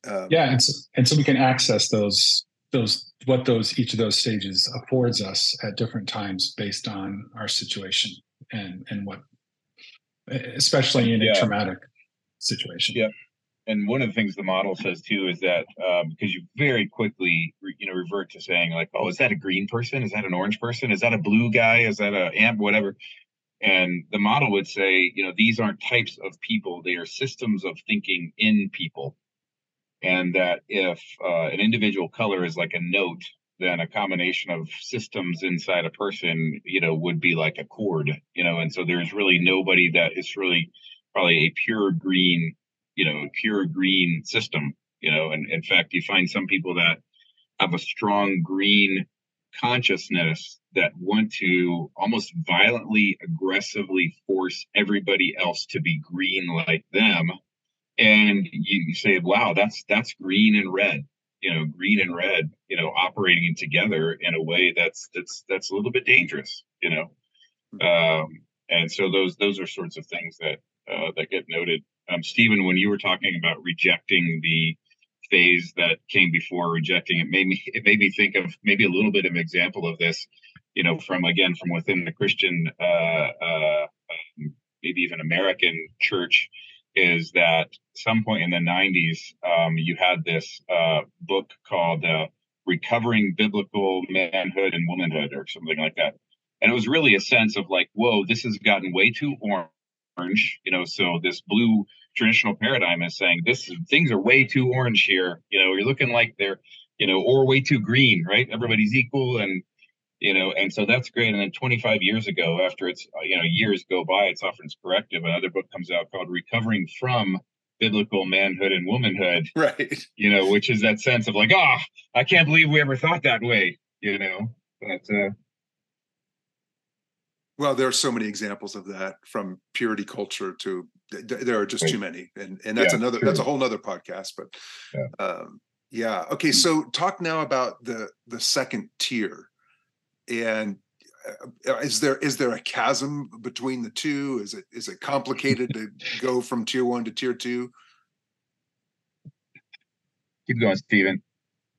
um, yeah and so, and so we can access those those what those each of those stages affords us at different times based on our situation and and what especially in a traumatic situation. Yeah and one of the things the model says too is that um, because you very quickly you know revert to saying like oh is that a green person? Is that an orange person? Is that a blue guy? Is that a amp? whatever. And the model would say you know these aren't types of people. They are systems of thinking in people. And that if uh, an individual color is like a note then a combination of systems inside a person you know would be like a chord you know? And so there's really nobody that is really probably a pure green you know pure green system you know? And in fact you find some people that have a strong green consciousness that want to almost violently aggressively force everybody else to be green like them. And you, you say wow that's that's green and red you know green and red you know operating together in a way that's that's that's a little bit dangerous you know? Um and so those those are sorts of things that uh, that get noted um, Stephen, when you were talking about rejecting the phase that came before rejecting it, made me it made me think of maybe a little bit of an example of this. You know, from again from within the Christian, uh, uh, um, maybe even American church, is that some point in the '90s um, you had this uh, book called uh, "Recovering Biblical Manhood and Womanhood" or something like that, and it was really a sense of like, whoa, this has gotten way too orange orange you know so this blue traditional paradigm is saying this things are way too orange here. You know you're looking like they're you know or way too green right? Everybody's equal and you know and so that's great. And then 25 years ago after it's you know years go by it's often corrective. Another book comes out called recovering from biblical manhood and womanhood right. you know which is that sense of like ah oh, i can't believe we ever thought that way you know? But uh well, there are so many examples of that from purity culture to there are just too many, and and that's yeah, another that's a whole nother podcast. But yeah. Um, yeah, okay. So talk now about the the second tier, and uh, is there is there a chasm between the two? Is it is it complicated to go from tier one to tier two? keep going, Stephen.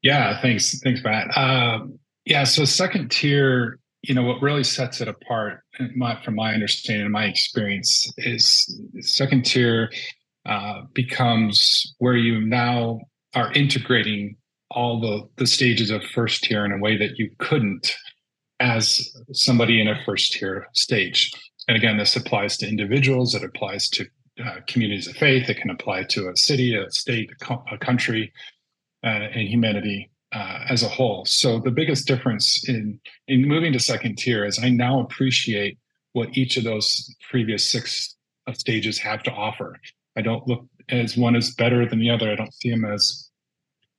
Yeah, thanks, thanks, Matt. Um, yeah, so second tier, you know, what really sets it apart, my, from my understanding and my experience, is second tier uh, becomes where you now are integrating all the the stages of first tier in a way that you couldn't as somebody in a first tier stage. And again, this applies to individuals, it applies to uh, communities of faith, it can apply to a city, a state, a, co- a country, uh, and humanity uh, as a whole. So the biggest difference in in moving to second tier is I now appreciate what each of those previous six stages have to offer. I don't look as one is better than the other. I don't see them as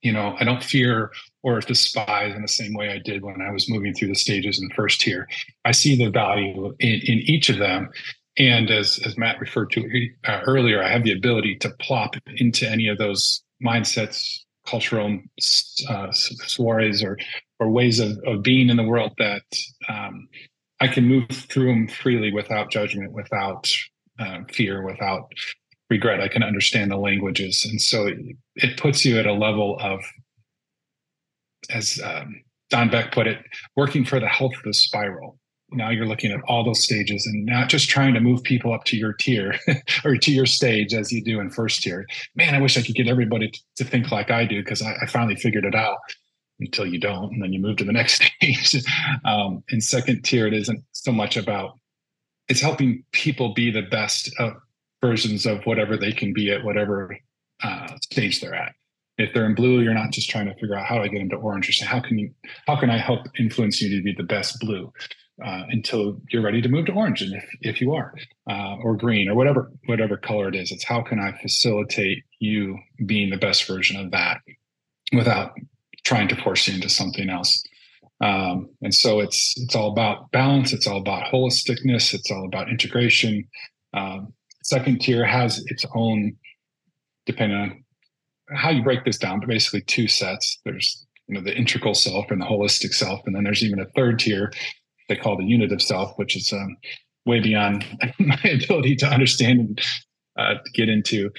you know i don't fear or despise in the same way i did when i was moving through the stages in first tier i see the value in, in each of them and as as matt referred to uh, earlier i have the ability to plop into any of those mindsets cultural uh, soirees or or ways of, of being in the world that um, i can move through them freely without judgment without uh, fear without regret. I can understand the languages, and so it, it puts you at a level of, as um, Don Beck put it, working for the health of the spiral. Now you're looking at all those stages and not just trying to move people up to your tier or to your stage as you do in first tier. Man, I wish I could get everybody to think like I do because I, I finally figured it out until you don't, and then you move to the next stage. um, in second tier, it isn't so much about it's helping people be the best of versions of whatever they can be at whatever uh, stage they're at. If they're in blue, you're not just trying to figure out how do I get into orange. You're saying how can you, how can I help influence you to be the best blue uh, until you're ready to move to orange, and if if you are, uh, or green, or whatever whatever color it is, it's how can I facilitate you being the best version of that without trying to force you into something else. Um, and so it's it's all about balance. It's all about holisticness. It's all about integration. Um, Second tier has its own, depending on how you break this down, but basically two sets. There's you know the integral self and the holistic self, and then there's even a third tier they call the unitive self, which is um, way beyond my ability to understand and uh, to get into.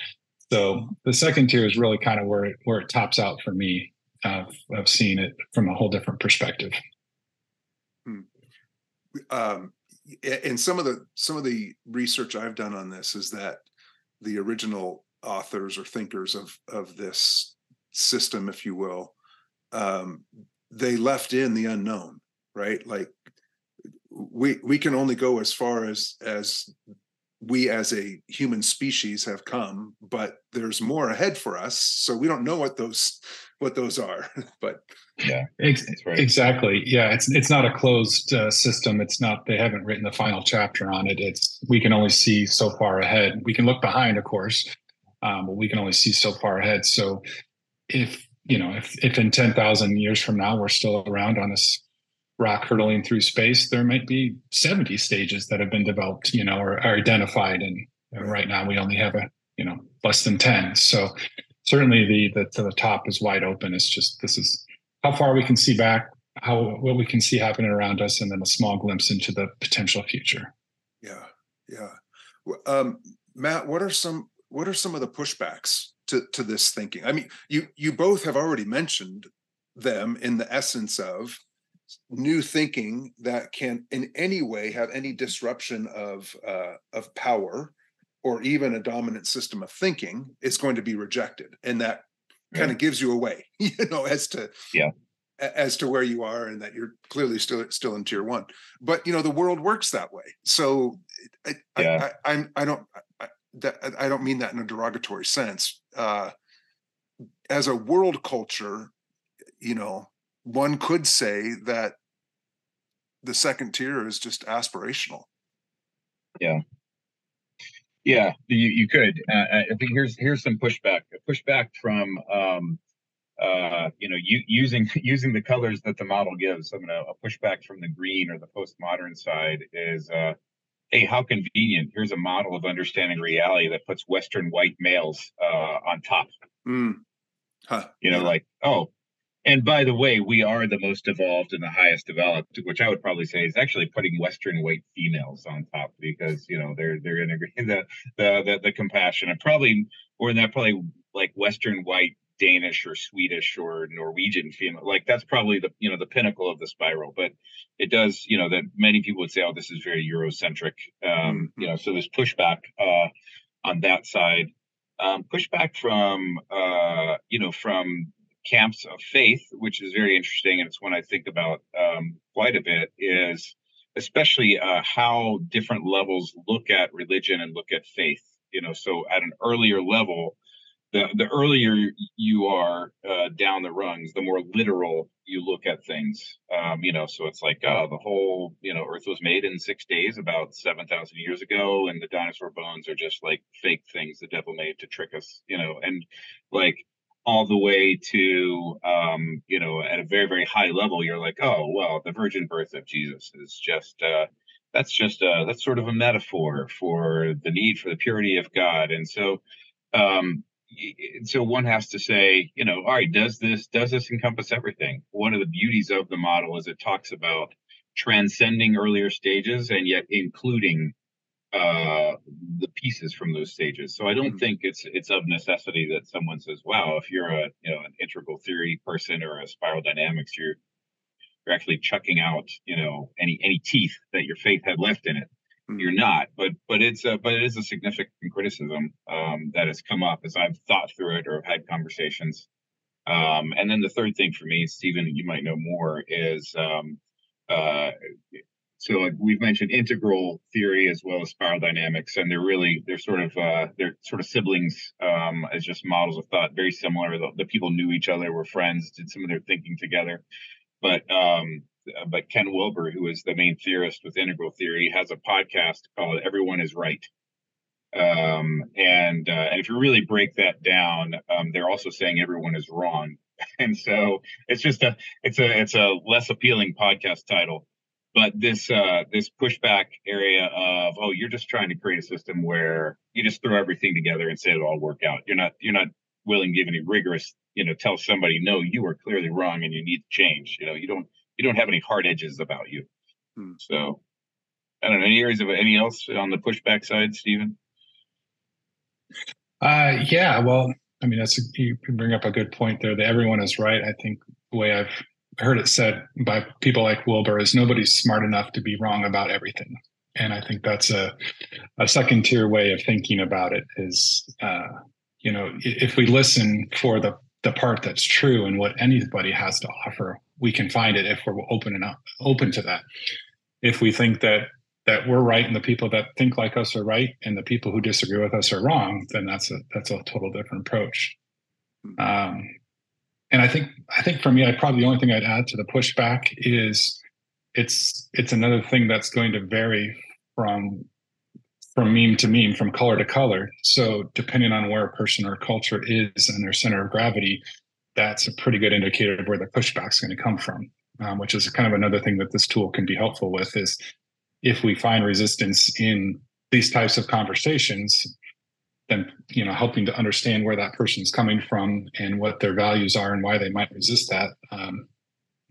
So the second tier is really kind of where it, where it tops out for me of, of seeing it from a whole different perspective. Hmm. Um, and some of the some of the research I've done on this is that the original authors or thinkers of of this system, if you will, um, they left in the unknown, right? Like we we can only go as far as as we as a human species have come, but there's more ahead for us. So we don't know what those what those are. but yeah, Ex- right. exactly. Yeah, it's it's not a closed uh, system. It's not. They haven't written the final chapter on it. It's we can only see so far ahead. We can look behind, of course, um, but we can only see so far ahead. So if you know, if if in ten thousand years from now we're still around on this rock hurtling through space, there might be 70 stages that have been developed, you know, or are identified. And right now we only have a, you know, less than 10. So certainly the, the the top is wide open. It's just this is how far we can see back, how what we can see happening around us, and then a small glimpse into the potential future. Yeah, yeah. Um, Matt, what are some what are some of the pushbacks to to this thinking? I mean, you you both have already mentioned them in the essence of new thinking that can in any way have any disruption of uh, of power or even a dominant system of thinking is going to be rejected. And that kind of gives you away you know as to yeah. as to where you are and that you're clearly still still in tier one. But you know the world works that way. So i yeah. I, I, I don't I, that, I don't mean that in a derogatory sense. Uh as a world culture you know one could say that the second tier is just aspirational yeah yeah, you, you could. Uh, I think here's here's some pushback. Pushback from um, uh, you know u- using using the colors that the model gives. I'm gonna a pushback from the green or the postmodern side is, uh, hey, how convenient. Here's a model of understanding reality that puts Western white males uh, on top. Mm. Huh. You know, yeah. like oh, and by the way, we are the most evolved and the highest developed, which I would probably say is actually putting Western white females on top because you know they're they're integrating the the the, the compassion and probably or that probably like Western white Danish or Swedish or Norwegian female. Like that's probably the you know the pinnacle of the spiral. But it does you know that many people would say, oh, this is very Eurocentric. Um, mm-hmm. You know, so there's pushback uh, on that side. Um, pushback from uh, you know from camps of faith, which is very interesting, and it's one I think about um, quite a bit. Is especially uh, how different levels look at religion and look at faith. You know, so at an earlier level, the the earlier you are uh, down the rungs, the more literal you look at things. Um, you know, so it's like uh, the whole you know Earth was made in six days about seven thousand years ago, and the dinosaur bones are just like fake things the devil made to trick us. You know, and like all the way to um, you know at a very very high level you're like oh well the virgin birth of jesus is just uh, that's just uh, that's sort of a metaphor for the need for the purity of god. And so um, so one has to say you know all right does this does this encompass everything? One of the beauties of the model is it talks about transcending earlier stages and yet including uh, the pieces from those stages. So I don't mm-hmm. think it's it's of necessity that someone says, "Wow, if you're a you know an integral theory person or a spiral dynamics, you're you're actually chucking out you know any any teeth that your faith had left in it." Mm-hmm. You're not, but but it's a but it is a significant criticism um, that has come up as I've thought through it or have had conversations. Um, and then the third thing for me, Stephen, you might know more, is um, uh, so like we've mentioned integral theory as well as spiral dynamics and they're really they're sort of uh, they're sort of siblings um, as just models of thought very similar. The, the, people knew each other were friends did some of their thinking together. But um, but ken wilber who is the main theorist with integral theory has a podcast called everyone is right. Um, and uh, and if you really break that down um, they're also saying everyone is wrong. And so it's just a it's a it's a less appealing podcast title but this uh, this pushback area of oh you're just trying to create a system where you just throw everything together and say it'll all work out. You're not you're not willing to give any rigorous you know tell somebody no you are clearly wrong and you need to change. You know you don't you don't have any hard edges about you. Hmm. so i don't know. Any areas of any else on the pushback side stephen uh yeah well i mean that's a, you can bring up a good point there that everyone is right. I think the way i've heard it said by people like Wilber is nobody's smart enough to be wrong about everything. And I think that's a, a second tier way of thinking about it is, uh, you know, if we listen for the, the part that's true and what anybody has to offer, we can find it if we're open enough, open to that. If we think that that we're right and the people that think like us are right and the people who disagree with us are wrong, then that's a that's a total different approach. Hmm. Um, and I think I think for me, I probably the only thing I'd add to the pushback is it's it's another thing that's going to vary from from meme to meme, from color to color. So depending on where a person or culture is and their center of gravity, that's a pretty good indicator of where the pushback's going to come from. Um, which is kind of another thing that this tool can be helpful with is if we find resistance in these types of conversations then you know helping to understand where that person's coming from and what their values are and why they might resist that um,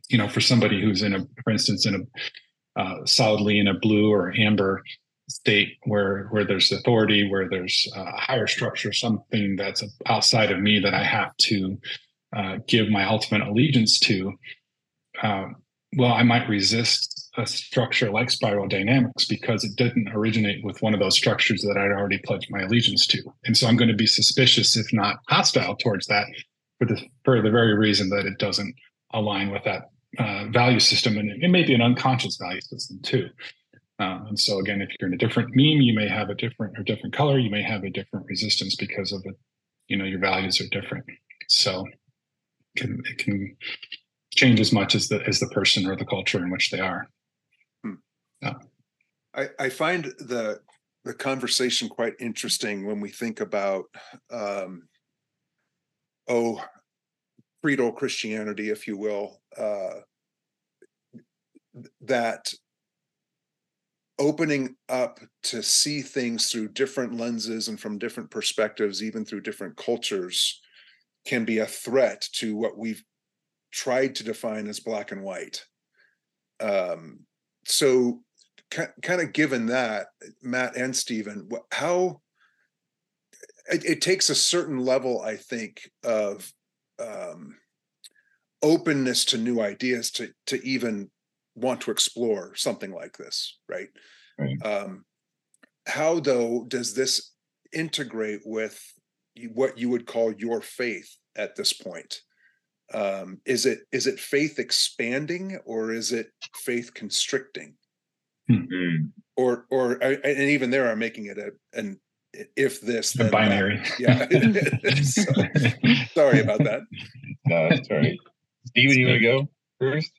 you know for somebody who's in a for instance in a uh, solidly in a blue or amber state where where there's authority where there's a higher structure something that's outside of me that i have to uh, give my ultimate allegiance to uh, well i might resist a structure like spiral dynamics because it didn't originate with one of those structures that I'd already pledged my allegiance to. And so I'm going to be suspicious, if not hostile towards that, for the for the very reason that it doesn't align with that uh, value system, and it may be an unconscious value system too. Um, and so again, if you're in a different meme, you may have a different or different color. You may have a different resistance because of it. You know, your values are different. So it can it can change as much as the as the person or the culture in which they are. I, I find the the conversation quite interesting when we think about um, oh creedal Christianity, if you will, uh, that opening up to see things through different lenses and from different perspectives, even through different cultures, can be a threat to what we've tried to define as black and white. Um, so kind of given that matt and stephen how it, it, takes a certain level i think of um, openness to new ideas to to even want to explore something like this, right? Right. Um, how though does this integrate with what you would call your faith at this point? Um, is it is it faith expanding or is it faith constricting? Mm. Or or and even there, I'm making it a an if this The then that. binary. Yeah. So, sorry about that. No, that's all right. Stephen, you want to go first?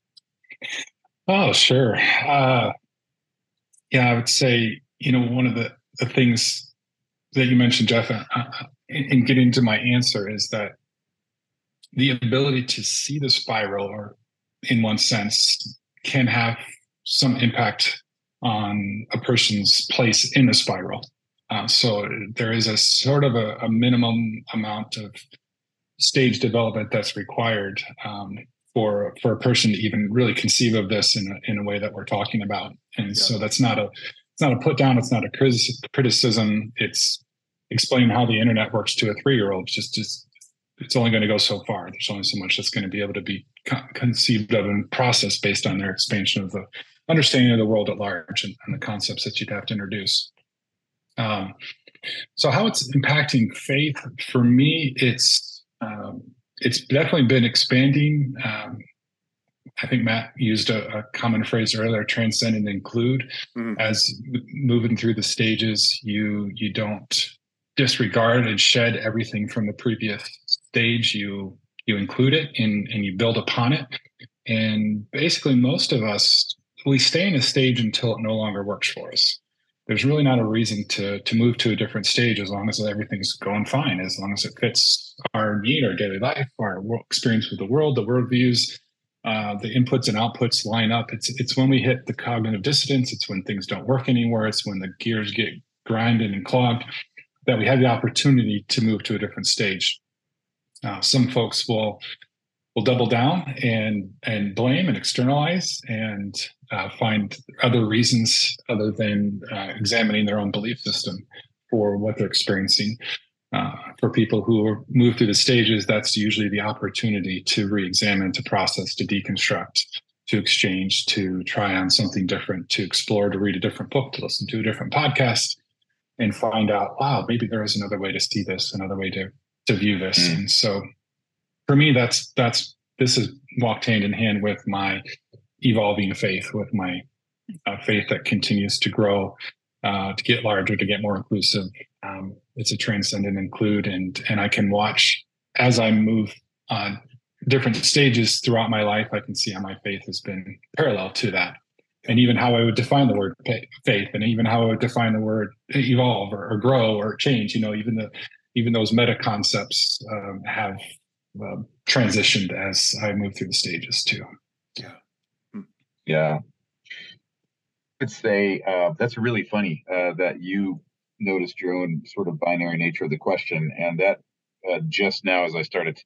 Oh, sure. Uh, yeah, I would say, you know, one of the, the things that you mentioned, Geoff, uh, uh, in, in getting to my answer is that the ability to see the spiral, or in one sense, can have some impact on a person's place in a spiral. Uh, so there is a sort of a, a minimum amount of stage development that's required um, for for a person to even really conceive of this in a, in a way that we're talking about. And Yeah. so that's not a it's not a put down. It's not a criticism. It's explaining how the internet works to a three year old. Just just it's only going to go so far. There's only so much that's going to be able to be con- conceived of and processed based on their expansion of the understanding of the world at large and, and the concepts that you'd have to introduce. Um, so how it's impacting faith for me, it's um, it's definitely been expanding. Um, I think Matt used a, a common phrase earlier: transcend and include. Mhm. As moving through the stages, you you don't disregard and shed everything from the previous stage. You you include it and and you build upon it. And basically, most of us we stay in a stage until it no longer works for us there's really not a reason to to move to a different stage as long as everything's going fine, as long as it fits our need, our daily life, our experience with the world, the worldviews, uh, the inputs and outputs line up. It's it's when we hit the cognitive dissonance. It's when things don't work anymore. It's when the gears get grinded and clogged that we have the opportunity to move to a different stage. Uh, some folks will will double down and and blame and externalize and uh, find other reasons other than uh, examining their own belief system for what they're experiencing. Uh, for people who move through the stages, that's usually the opportunity to re-examine, to process, to deconstruct, to exchange, to try on something different, to explore, to read a different book, to listen to a different podcast, and find out, wow, maybe there is another way to see this, another way to to view this. Mm. And so, for me, that's that's this is walked hand in hand with my evolving faith, with my uh, faith that continues to grow, uh, to get larger, to get more inclusive. Um, it's a transcend and include, and and I can watch as I move on different stages throughout my life. I can see how my faith has been parallel to that, and even how I would define the word faith, and even how I would define the word evolve or, or grow or change. You know, even the even those meta concepts um, have uh, transitioned as I move through the stages too. Yeah. Yeah. I'd say uh, that's really funny uh, that you noticed your own sort of binary nature of the question. And that uh, just now, as I started to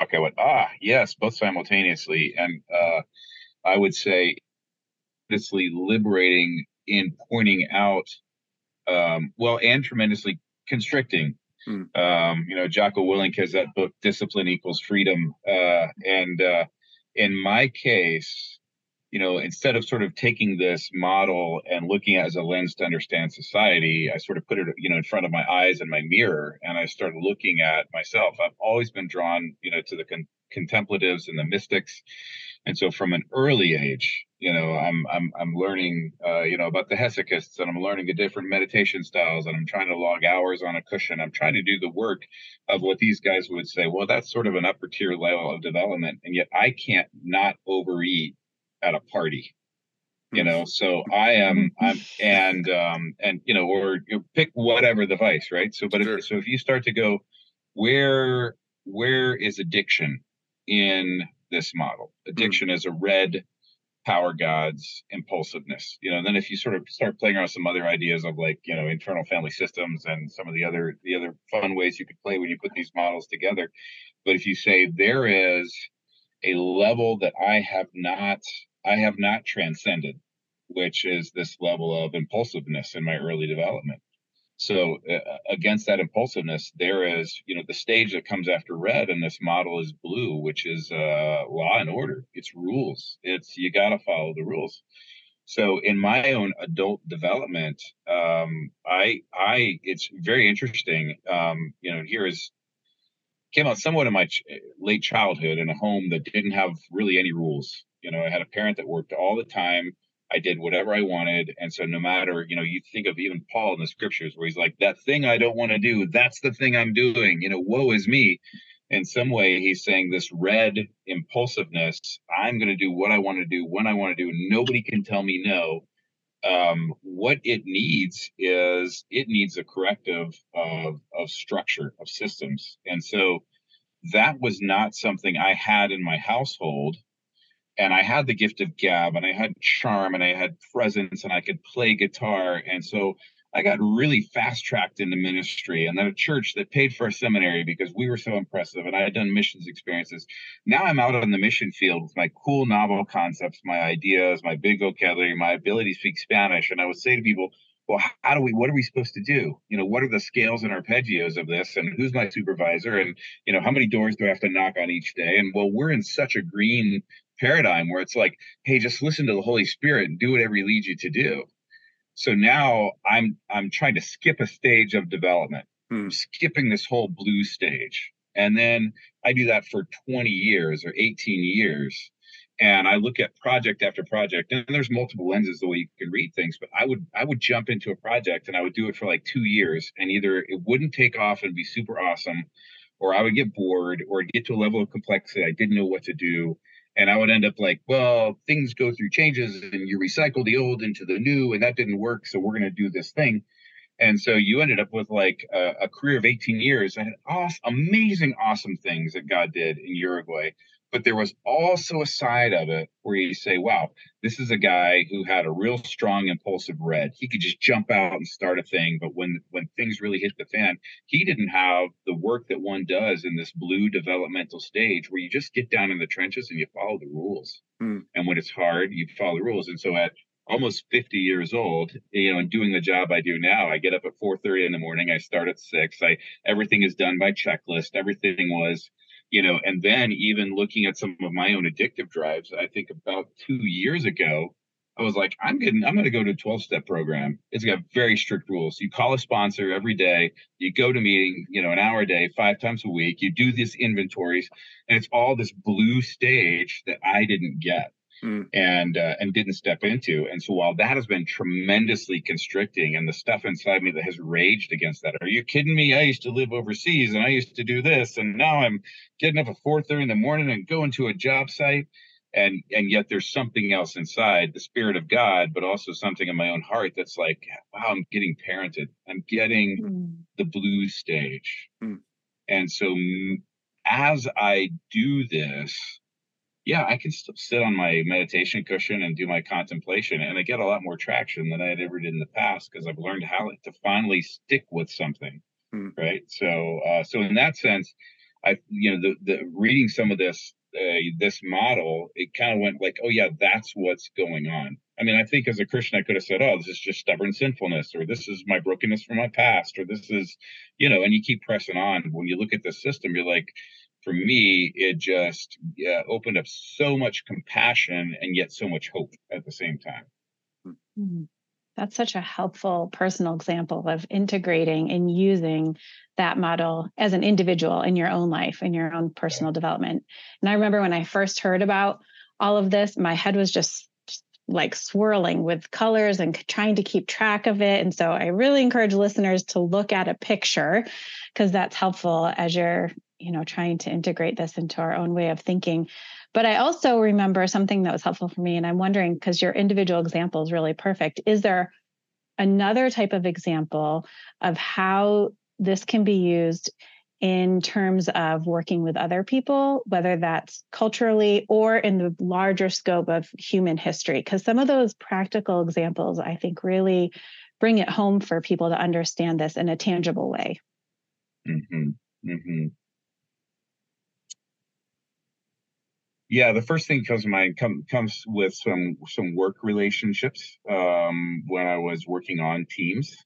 talk, I went, ah, yes, both simultaneously. And uh, I would say it's liberating in pointing out, um, well, and tremendously constricting. Hmm. Um, you know, Jocko Willink has that book, Discipline Equals Freedom. Uh, and uh, in my case, you know, instead of sort of taking this model and looking at it as a lens to understand society, I sort of put it, you know, in front of my eyes and my mirror, and I started looking at myself. I've always been drawn, you know, to the con- contemplatives and the mystics, and so from an early age, you know, I'm I'm I'm learning, uh, you know, about the hesychists, and I'm learning the different meditation styles, and I'm trying to log hours on a cushion. I'm trying to do the work of what these guys would say. Well, that's sort of an upper tier level of development, and yet I can't not overeat at a party you know so i am i'm and um and you know or you pick whatever the vice right so but Sure. if, so if you start to go where where is addiction in this model. Hmm. Addiction is a red power gods impulsiveness you know and then if you sort of start playing around with some other ideas of like you know internal family systems and some of the other the other fun ways you could play when you put these models together. But if you say there is a level that i have not i have not transcended which is this level of impulsiveness in my early development So uh, against that impulsiveness, there is, you know, the stage that comes after red and this model is blue, which is uh, law and order. It's rules. It's you got to follow the rules. So in my own adult development, um, I I it's very interesting. Um, you know, here is came out somewhat in my ch- late childhood in a home that didn't have really any rules. You know, I had a parent that worked all the time I did whatever I wanted. And so no matter, you know, you think of even Paul in the scriptures where he's like, that thing I don't want to do, that's the thing I'm doing. You know, woe is me. In some way, he's saying this red impulsiveness, I'm going to do what I want to do when I want to do. Nobody can tell me no. Um, what it needs is it needs a corrective of, of structure, of systems. And so that was not something I had in my household and I had the gift of gab and I had charm and I had presence and I could play guitar. And so I got really fast tracked into ministry and then a church that paid for a seminary because we were so impressive and I had done missions experiences. Now I'm out on the mission field with my cool novel concepts, my ideas, my big vocabulary, my ability to speak Spanish. And I would say to people, well, how do we, what are we supposed to do? You know, what are the scales and arpeggios of this? And who's my supervisor? And, you know, how many doors do I have to knock on each day? And well, we're in such a green paradigm where it's like, hey, just listen to the Holy Spirit and do whatever he leads you to do. So now I'm I'm trying to skip a stage of development, hmm. skipping this whole blue stage. And then I do that for 20 years or 18 years. And I look at project after project, and there's multiple lenses the way you can read things. But I would I would jump into a project and I would do it for like two years, and either it wouldn't take off and be super awesome, or I would get bored, or get to a level of complexity I didn't know what to do, and I would end up like, well, things go through changes and you recycle the old into the new, and that didn't work. So we're going to do this thing. And so you ended up with like a, a career of 18 years and awesome, amazing, awesome things that God did in Uruguay. But there was also a side of it where you say, wow, this is a guy who had a real strong impulsive red. He could just jump out and start a thing. But when when things really hit the fan, he didn't have the work that one does in this blue developmental stage where you just get down in the trenches and you follow the rules. Mm. And when it's hard, you follow the rules. And so at almost 50 years old, you know, and doing the job I do now, I get up at 4:30 in the morning. I start at six. I everything is done by checklist. Everything was you know, and then even looking at some of my own addictive drives, I think about two years ago, I was like, I'm getting, I'm going to go to a 12 step program. It's got very strict rules. You call a sponsor every day, you go to meeting, you know, an hour a day, five times a week, you do these inventories, and it's all this blue stage that I didn't get mm. and uh, and didn't step into. And so while that has been tremendously constricting, and the stuff inside me that has raged against that, are you kidding me? I used to live overseas and I used to do this, and now I'm getting up at four thirty in the morning and going to a job site. And and yet there's something else inside, the spirit of God, but also something in my own heart that's like, wow, I'm getting parented. I'm getting mm. the blue stage. Mm. And so as I do this, yeah, I can still sit on my meditation cushion and do my contemplation, and I get a lot more traction than I had ever did in the past because I've learned how to finally stick with something, hmm. right? So, uh, so in that sense, I, you know, the the reading some of this uh, this model, it kind of went like, oh yeah, that's what's going on. I mean, I think as a Christian, I could have said, oh, this is just stubborn sinfulness, or this is my brokenness from my past, or this is, you know, and you keep pressing on. When you look at the system, you're like, for me, it just yeah, opened up so much compassion and yet so much hope at the same time. Mm-hmm. That's such a helpful personal example of integrating and using that model as an individual in your own life, in your own personal yeah. development. And I remember when I first heard about all of this, my head was just like swirling with colors and trying to keep track of it. And so I really encourage listeners to look at a picture because that's helpful as you're you know trying to integrate this into our own way of thinking but i also remember something that was helpful for me and i'm wondering because your individual example is really perfect is there another type of example of how this can be used in terms of working with other people, whether that's culturally or in the larger scope of human history. Because some of those practical examples, I think, really bring it home for people to understand this in a tangible way. Mm-hmm. Mm-hmm. Yeah, the first thing comes to mind com- comes with some some work relationships. Um, when I was working on teams,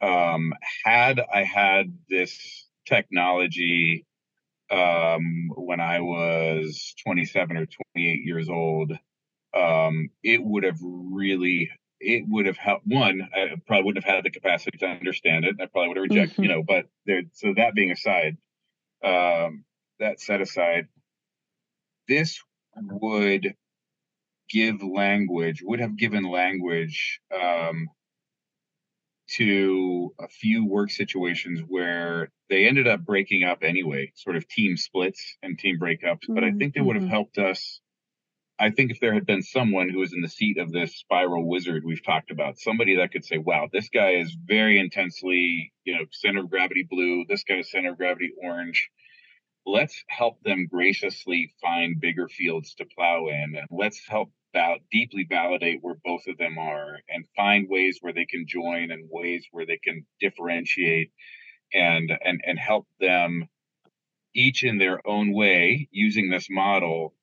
um, had I had this technology um, when I was 27 or 28 years old, um, it would have really, it would have helped. One, I probably wouldn't have had the capacity to understand it. I probably would have rejected, mm-hmm. you know. But there, so that being aside, um, that set aside, this would give language, would have given language um, to a few work situations where they ended up breaking up anyway, sort of team splits and team breakups. Mm-hmm. But I think they would have mm-hmm. helped us. I think if there had been someone who was in the seat of this spiral wizard we've talked about, somebody that could say, wow, this guy is very intensely, you know, center of gravity blue, this guy is center of gravity orange. Let's help them graciously find bigger fields to plow in and let's help deeply validate where both of them are and find ways where they can join and ways where they can differentiate and and and help them each in their own way using this model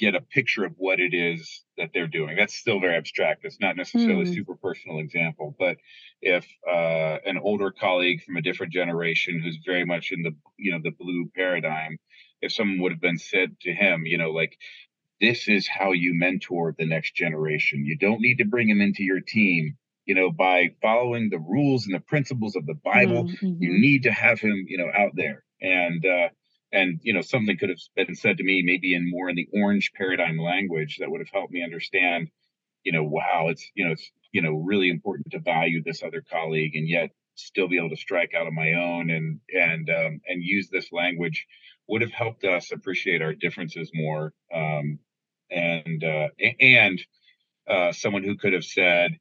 get a picture of what it is that they're doing that's still very abstract it's not necessarily mm. a super personal example but if uh, an older colleague from a different generation who's very much in the you know the blue paradigm if someone would have been said to him you know like this is how you mentor the next generation. You don't need to bring him into your team. You know, by following the rules and the principles of the Bible, mm-hmm. you need to have him, you know, out there. And uh, and you know, something could have been said to me, maybe in more in the orange paradigm language, that would have helped me understand. You know, wow, it's you know, it's you know, really important to value this other colleague, and yet still be able to strike out on my own and and um, and use this language would have helped us appreciate our differences more um, and uh, and uh, someone who could have said,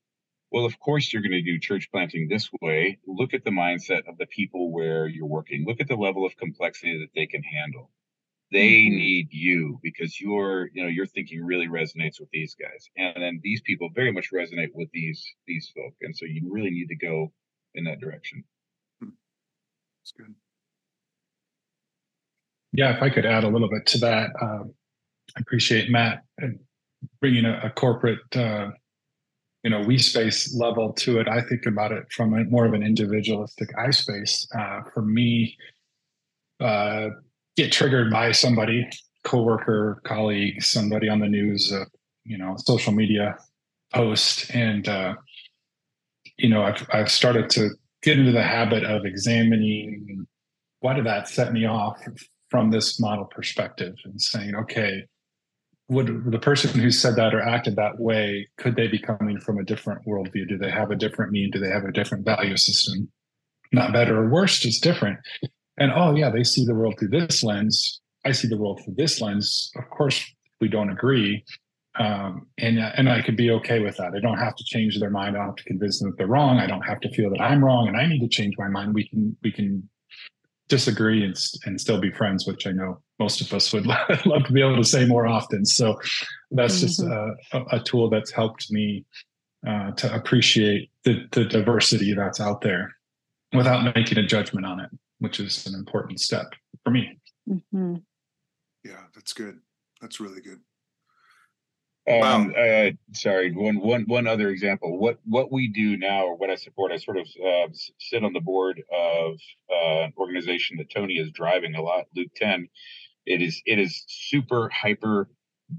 "Well, of course you're going to do church planting this way. Look at the mindset of the people where you're working. Look at the level of complexity that they can handle. They mm-hmm. need you because your you know your thinking really resonates with these guys, and then these people very much resonate with these these folk, and so you really need to go in that direction." Hmm. That's good. Yeah, if I could add a little bit to that, um, I appreciate Matt bringing a, a corporate, uh, you know, we space level to it. I think about it from a, more of an individualistic I space. Uh, for me, uh, get triggered by somebody, coworker, colleague, somebody on the news, uh, you know, social media post, and uh, you know, I've I've started to get into the habit of examining why did that set me off from this model perspective and saying, okay, would the person who said that or acted that way, could they be coming from a different worldview? Do they have a different meme? Do they have a different value system? Not better or worse, just different. And oh yeah, they see the world through this lens. I see the world through this lens. Of course, we don't agree. Um, and and I could be okay with that. I don't have to change their mind. I don't have to convince them that they're wrong. I don't have to feel that I'm wrong and I need to change my mind. We can we can disagree and, and still be friends, which I know most of us would love to be able to say more often. So that's mm-hmm. just a, a, tool that's helped me uh, to appreciate the, the diversity that's out there without making a judgment on it, which is an important step for me. Mm-hmm. Yeah, that's good. That's really good. Wow. Uh, sorry, one, one, one other example. What what we do now, or what I support, I sort of uh, sit on the board of uh, an organization that Tony is driving a lot. Luke Ten. It is it is super hyper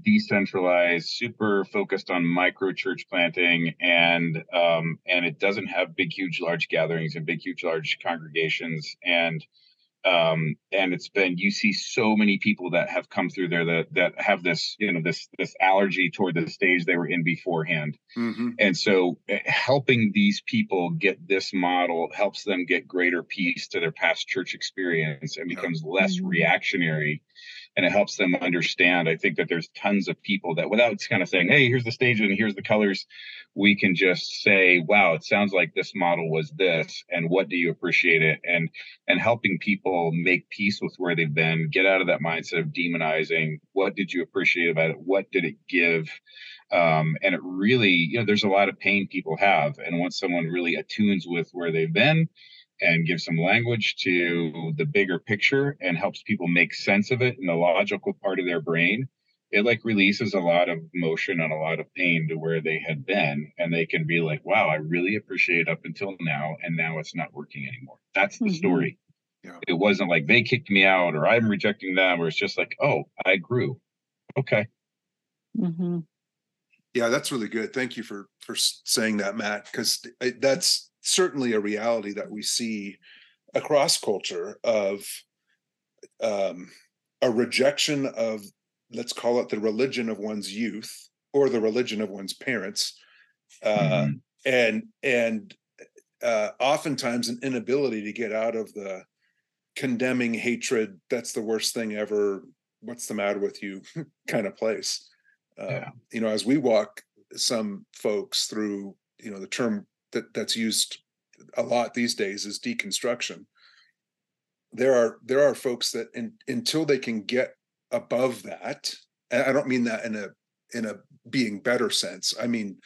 decentralized, super focused on micro church planting, and um, and it doesn't have big, huge, large gatherings and big, huge, large congregations. And um, and it's been you see so many people that have come through there that that have this you know this this allergy toward the stage they were in beforehand mm-hmm. and so eh, helping these people get this model helps them get greater peace to their past church experience and becomes less mm-hmm. reactionary and it helps them understand. I think that there's tons of people that without kind of saying, hey, here's the stage and here's the colors, we can just say, wow, it sounds like this model was this, and what do you appreciate it? And and helping people make peace with where they've been, get out of that mindset of demonizing. What did you appreciate about it? What did it give? Um, and it really, you know, there's a lot of pain people have, and once someone really attunes with where they've been and gives some language to the bigger picture and helps people make sense of it in the logical part of their brain it like releases a lot of motion and a lot of pain to where they had been and they can be like wow i really appreciate up until now and now it's not working anymore that's the mm-hmm. story yeah. it wasn't like they kicked me out or i'm rejecting them or it's just like oh i grew okay mm-hmm. yeah that's really good thank you for for saying that matt because that's certainly a reality that we see across culture of um, a rejection of let's call it the religion of one's youth or the religion of one's parents uh, mm-hmm. and and uh, oftentimes an inability to get out of the condemning hatred that's the worst thing ever what's the matter with you kind of place uh, yeah. you know as we walk some folks through you know the term that that's used a lot these days is deconstruction. There are there are folks that in, until they can get above that and i don't mean that in a in a being better sense i mean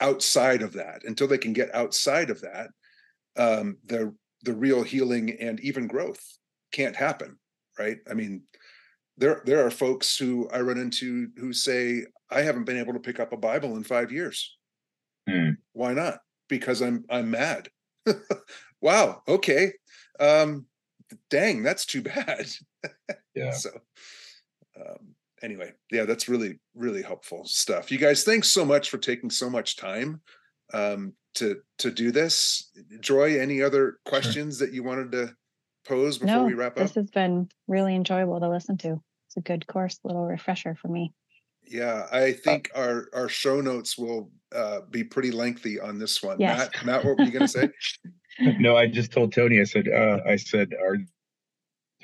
outside of that until they can get outside of that um the the real healing and even growth can't happen right? I mean there there are folks who i run into who say i haven't been able to pick up a bible in 5 years. Mm. why not because i'm i'm mad wow okay um dang that's too bad yeah so um, anyway, yeah, that's really, really helpful stuff. You guys, thanks so much for taking so much time um, to to do this. Joy, any other questions sure. that you wanted to pose before no, we wrap up? This has been really enjoyable to listen to. It's a good course, little refresher for me. Yeah, I think uh, our our show notes will uh, be pretty lengthy on this one. Yes. Matt, Matt, what were you going to say? no, I just told Tony. I said, uh, I said, our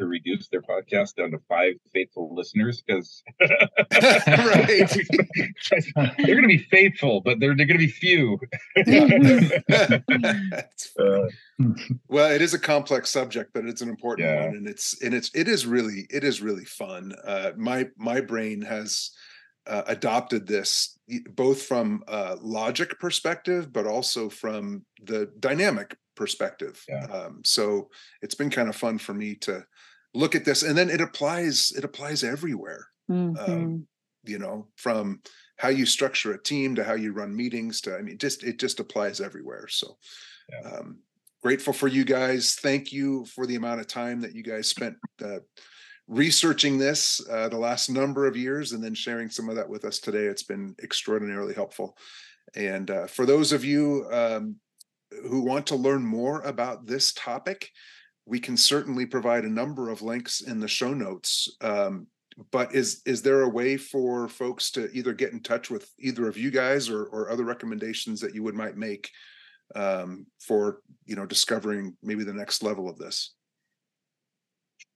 to reduce their podcast down to five faithful listeners because right they're going to be faithful but they're, they're going to be few uh, well it is a complex subject but it's an important yeah. one and it's and it's it is really it is really fun uh, my my brain has uh, adopted this both from a logic perspective but also from the dynamic perspective yeah. um, so it's been kind of fun for me to look at this and then it applies it applies everywhere um, mm-hmm. um, you know from how you structure a team to how you run meetings to i mean just it just applies everywhere so yeah. um, grateful for you guys thank you for the amount of time that you guys spent uh, researching this uh, the last number of years and then sharing some of that with us today it's been extraordinarily helpful and uh, for those of you um, who want to learn more about this topic we can certainly provide a number of links in the show notes. Um, but is is there a way for folks to either get in touch with either of you guys or, or other recommendations that you would might make um, for you know discovering maybe the next level of this?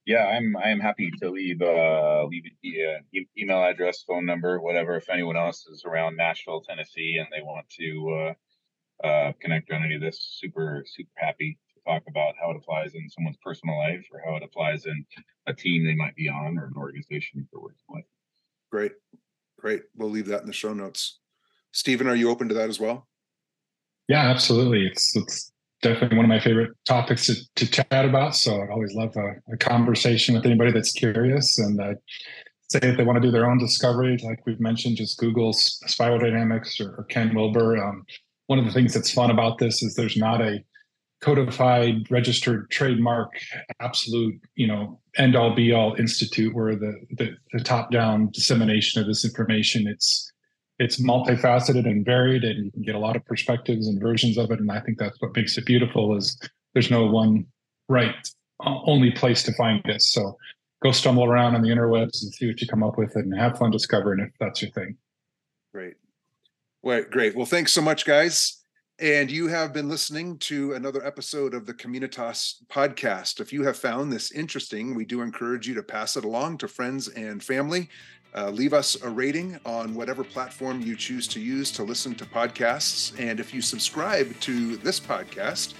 Yeah, I'm I am happy to leave uh, leave the uh, email address, phone number, whatever. If anyone else is around Nashville, Tennessee, and they want to uh, uh, connect on any of this, super super happy to talk about how it applies in someone's personal life or how it applies in a team they might be on or an organization they're working with. Great. Great. We'll leave that in the show notes. Stephen, are you open to that as well? Yeah, absolutely. It's it's definitely one of my favorite topics to, to chat about. So I always love a, a conversation with anybody that's curious and uh, say if they want to do their own discovery, like we've mentioned, just Google spiral dynamics or, or Ken Wilber. Um, one of the things that's fun about this is there's not a codified registered trademark absolute you know end all be all institute where the, the, the top down dissemination of this information it's it's multifaceted and varied and you can get a lot of perspectives and versions of it and i think that's what makes it beautiful is there's no one right uh, only place to find this so go stumble around on the interwebs and see what you come up with and have fun discovering if that's your thing. Great. Well great. Well thanks so much guys. And you have been listening to another episode of the Communitas podcast. If you have found this interesting, we do encourage you to pass it along to friends and family. Uh, leave us a rating on whatever platform you choose to use to listen to podcasts. And if you subscribe to this podcast,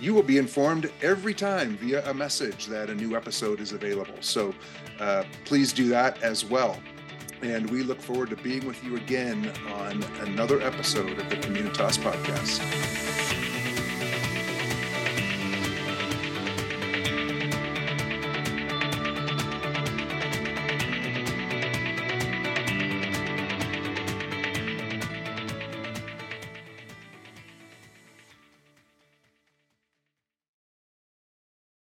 you will be informed every time via a message that a new episode is available. So uh, please do that as well. And we look forward to being with you again on another episode of the Communitas Podcast.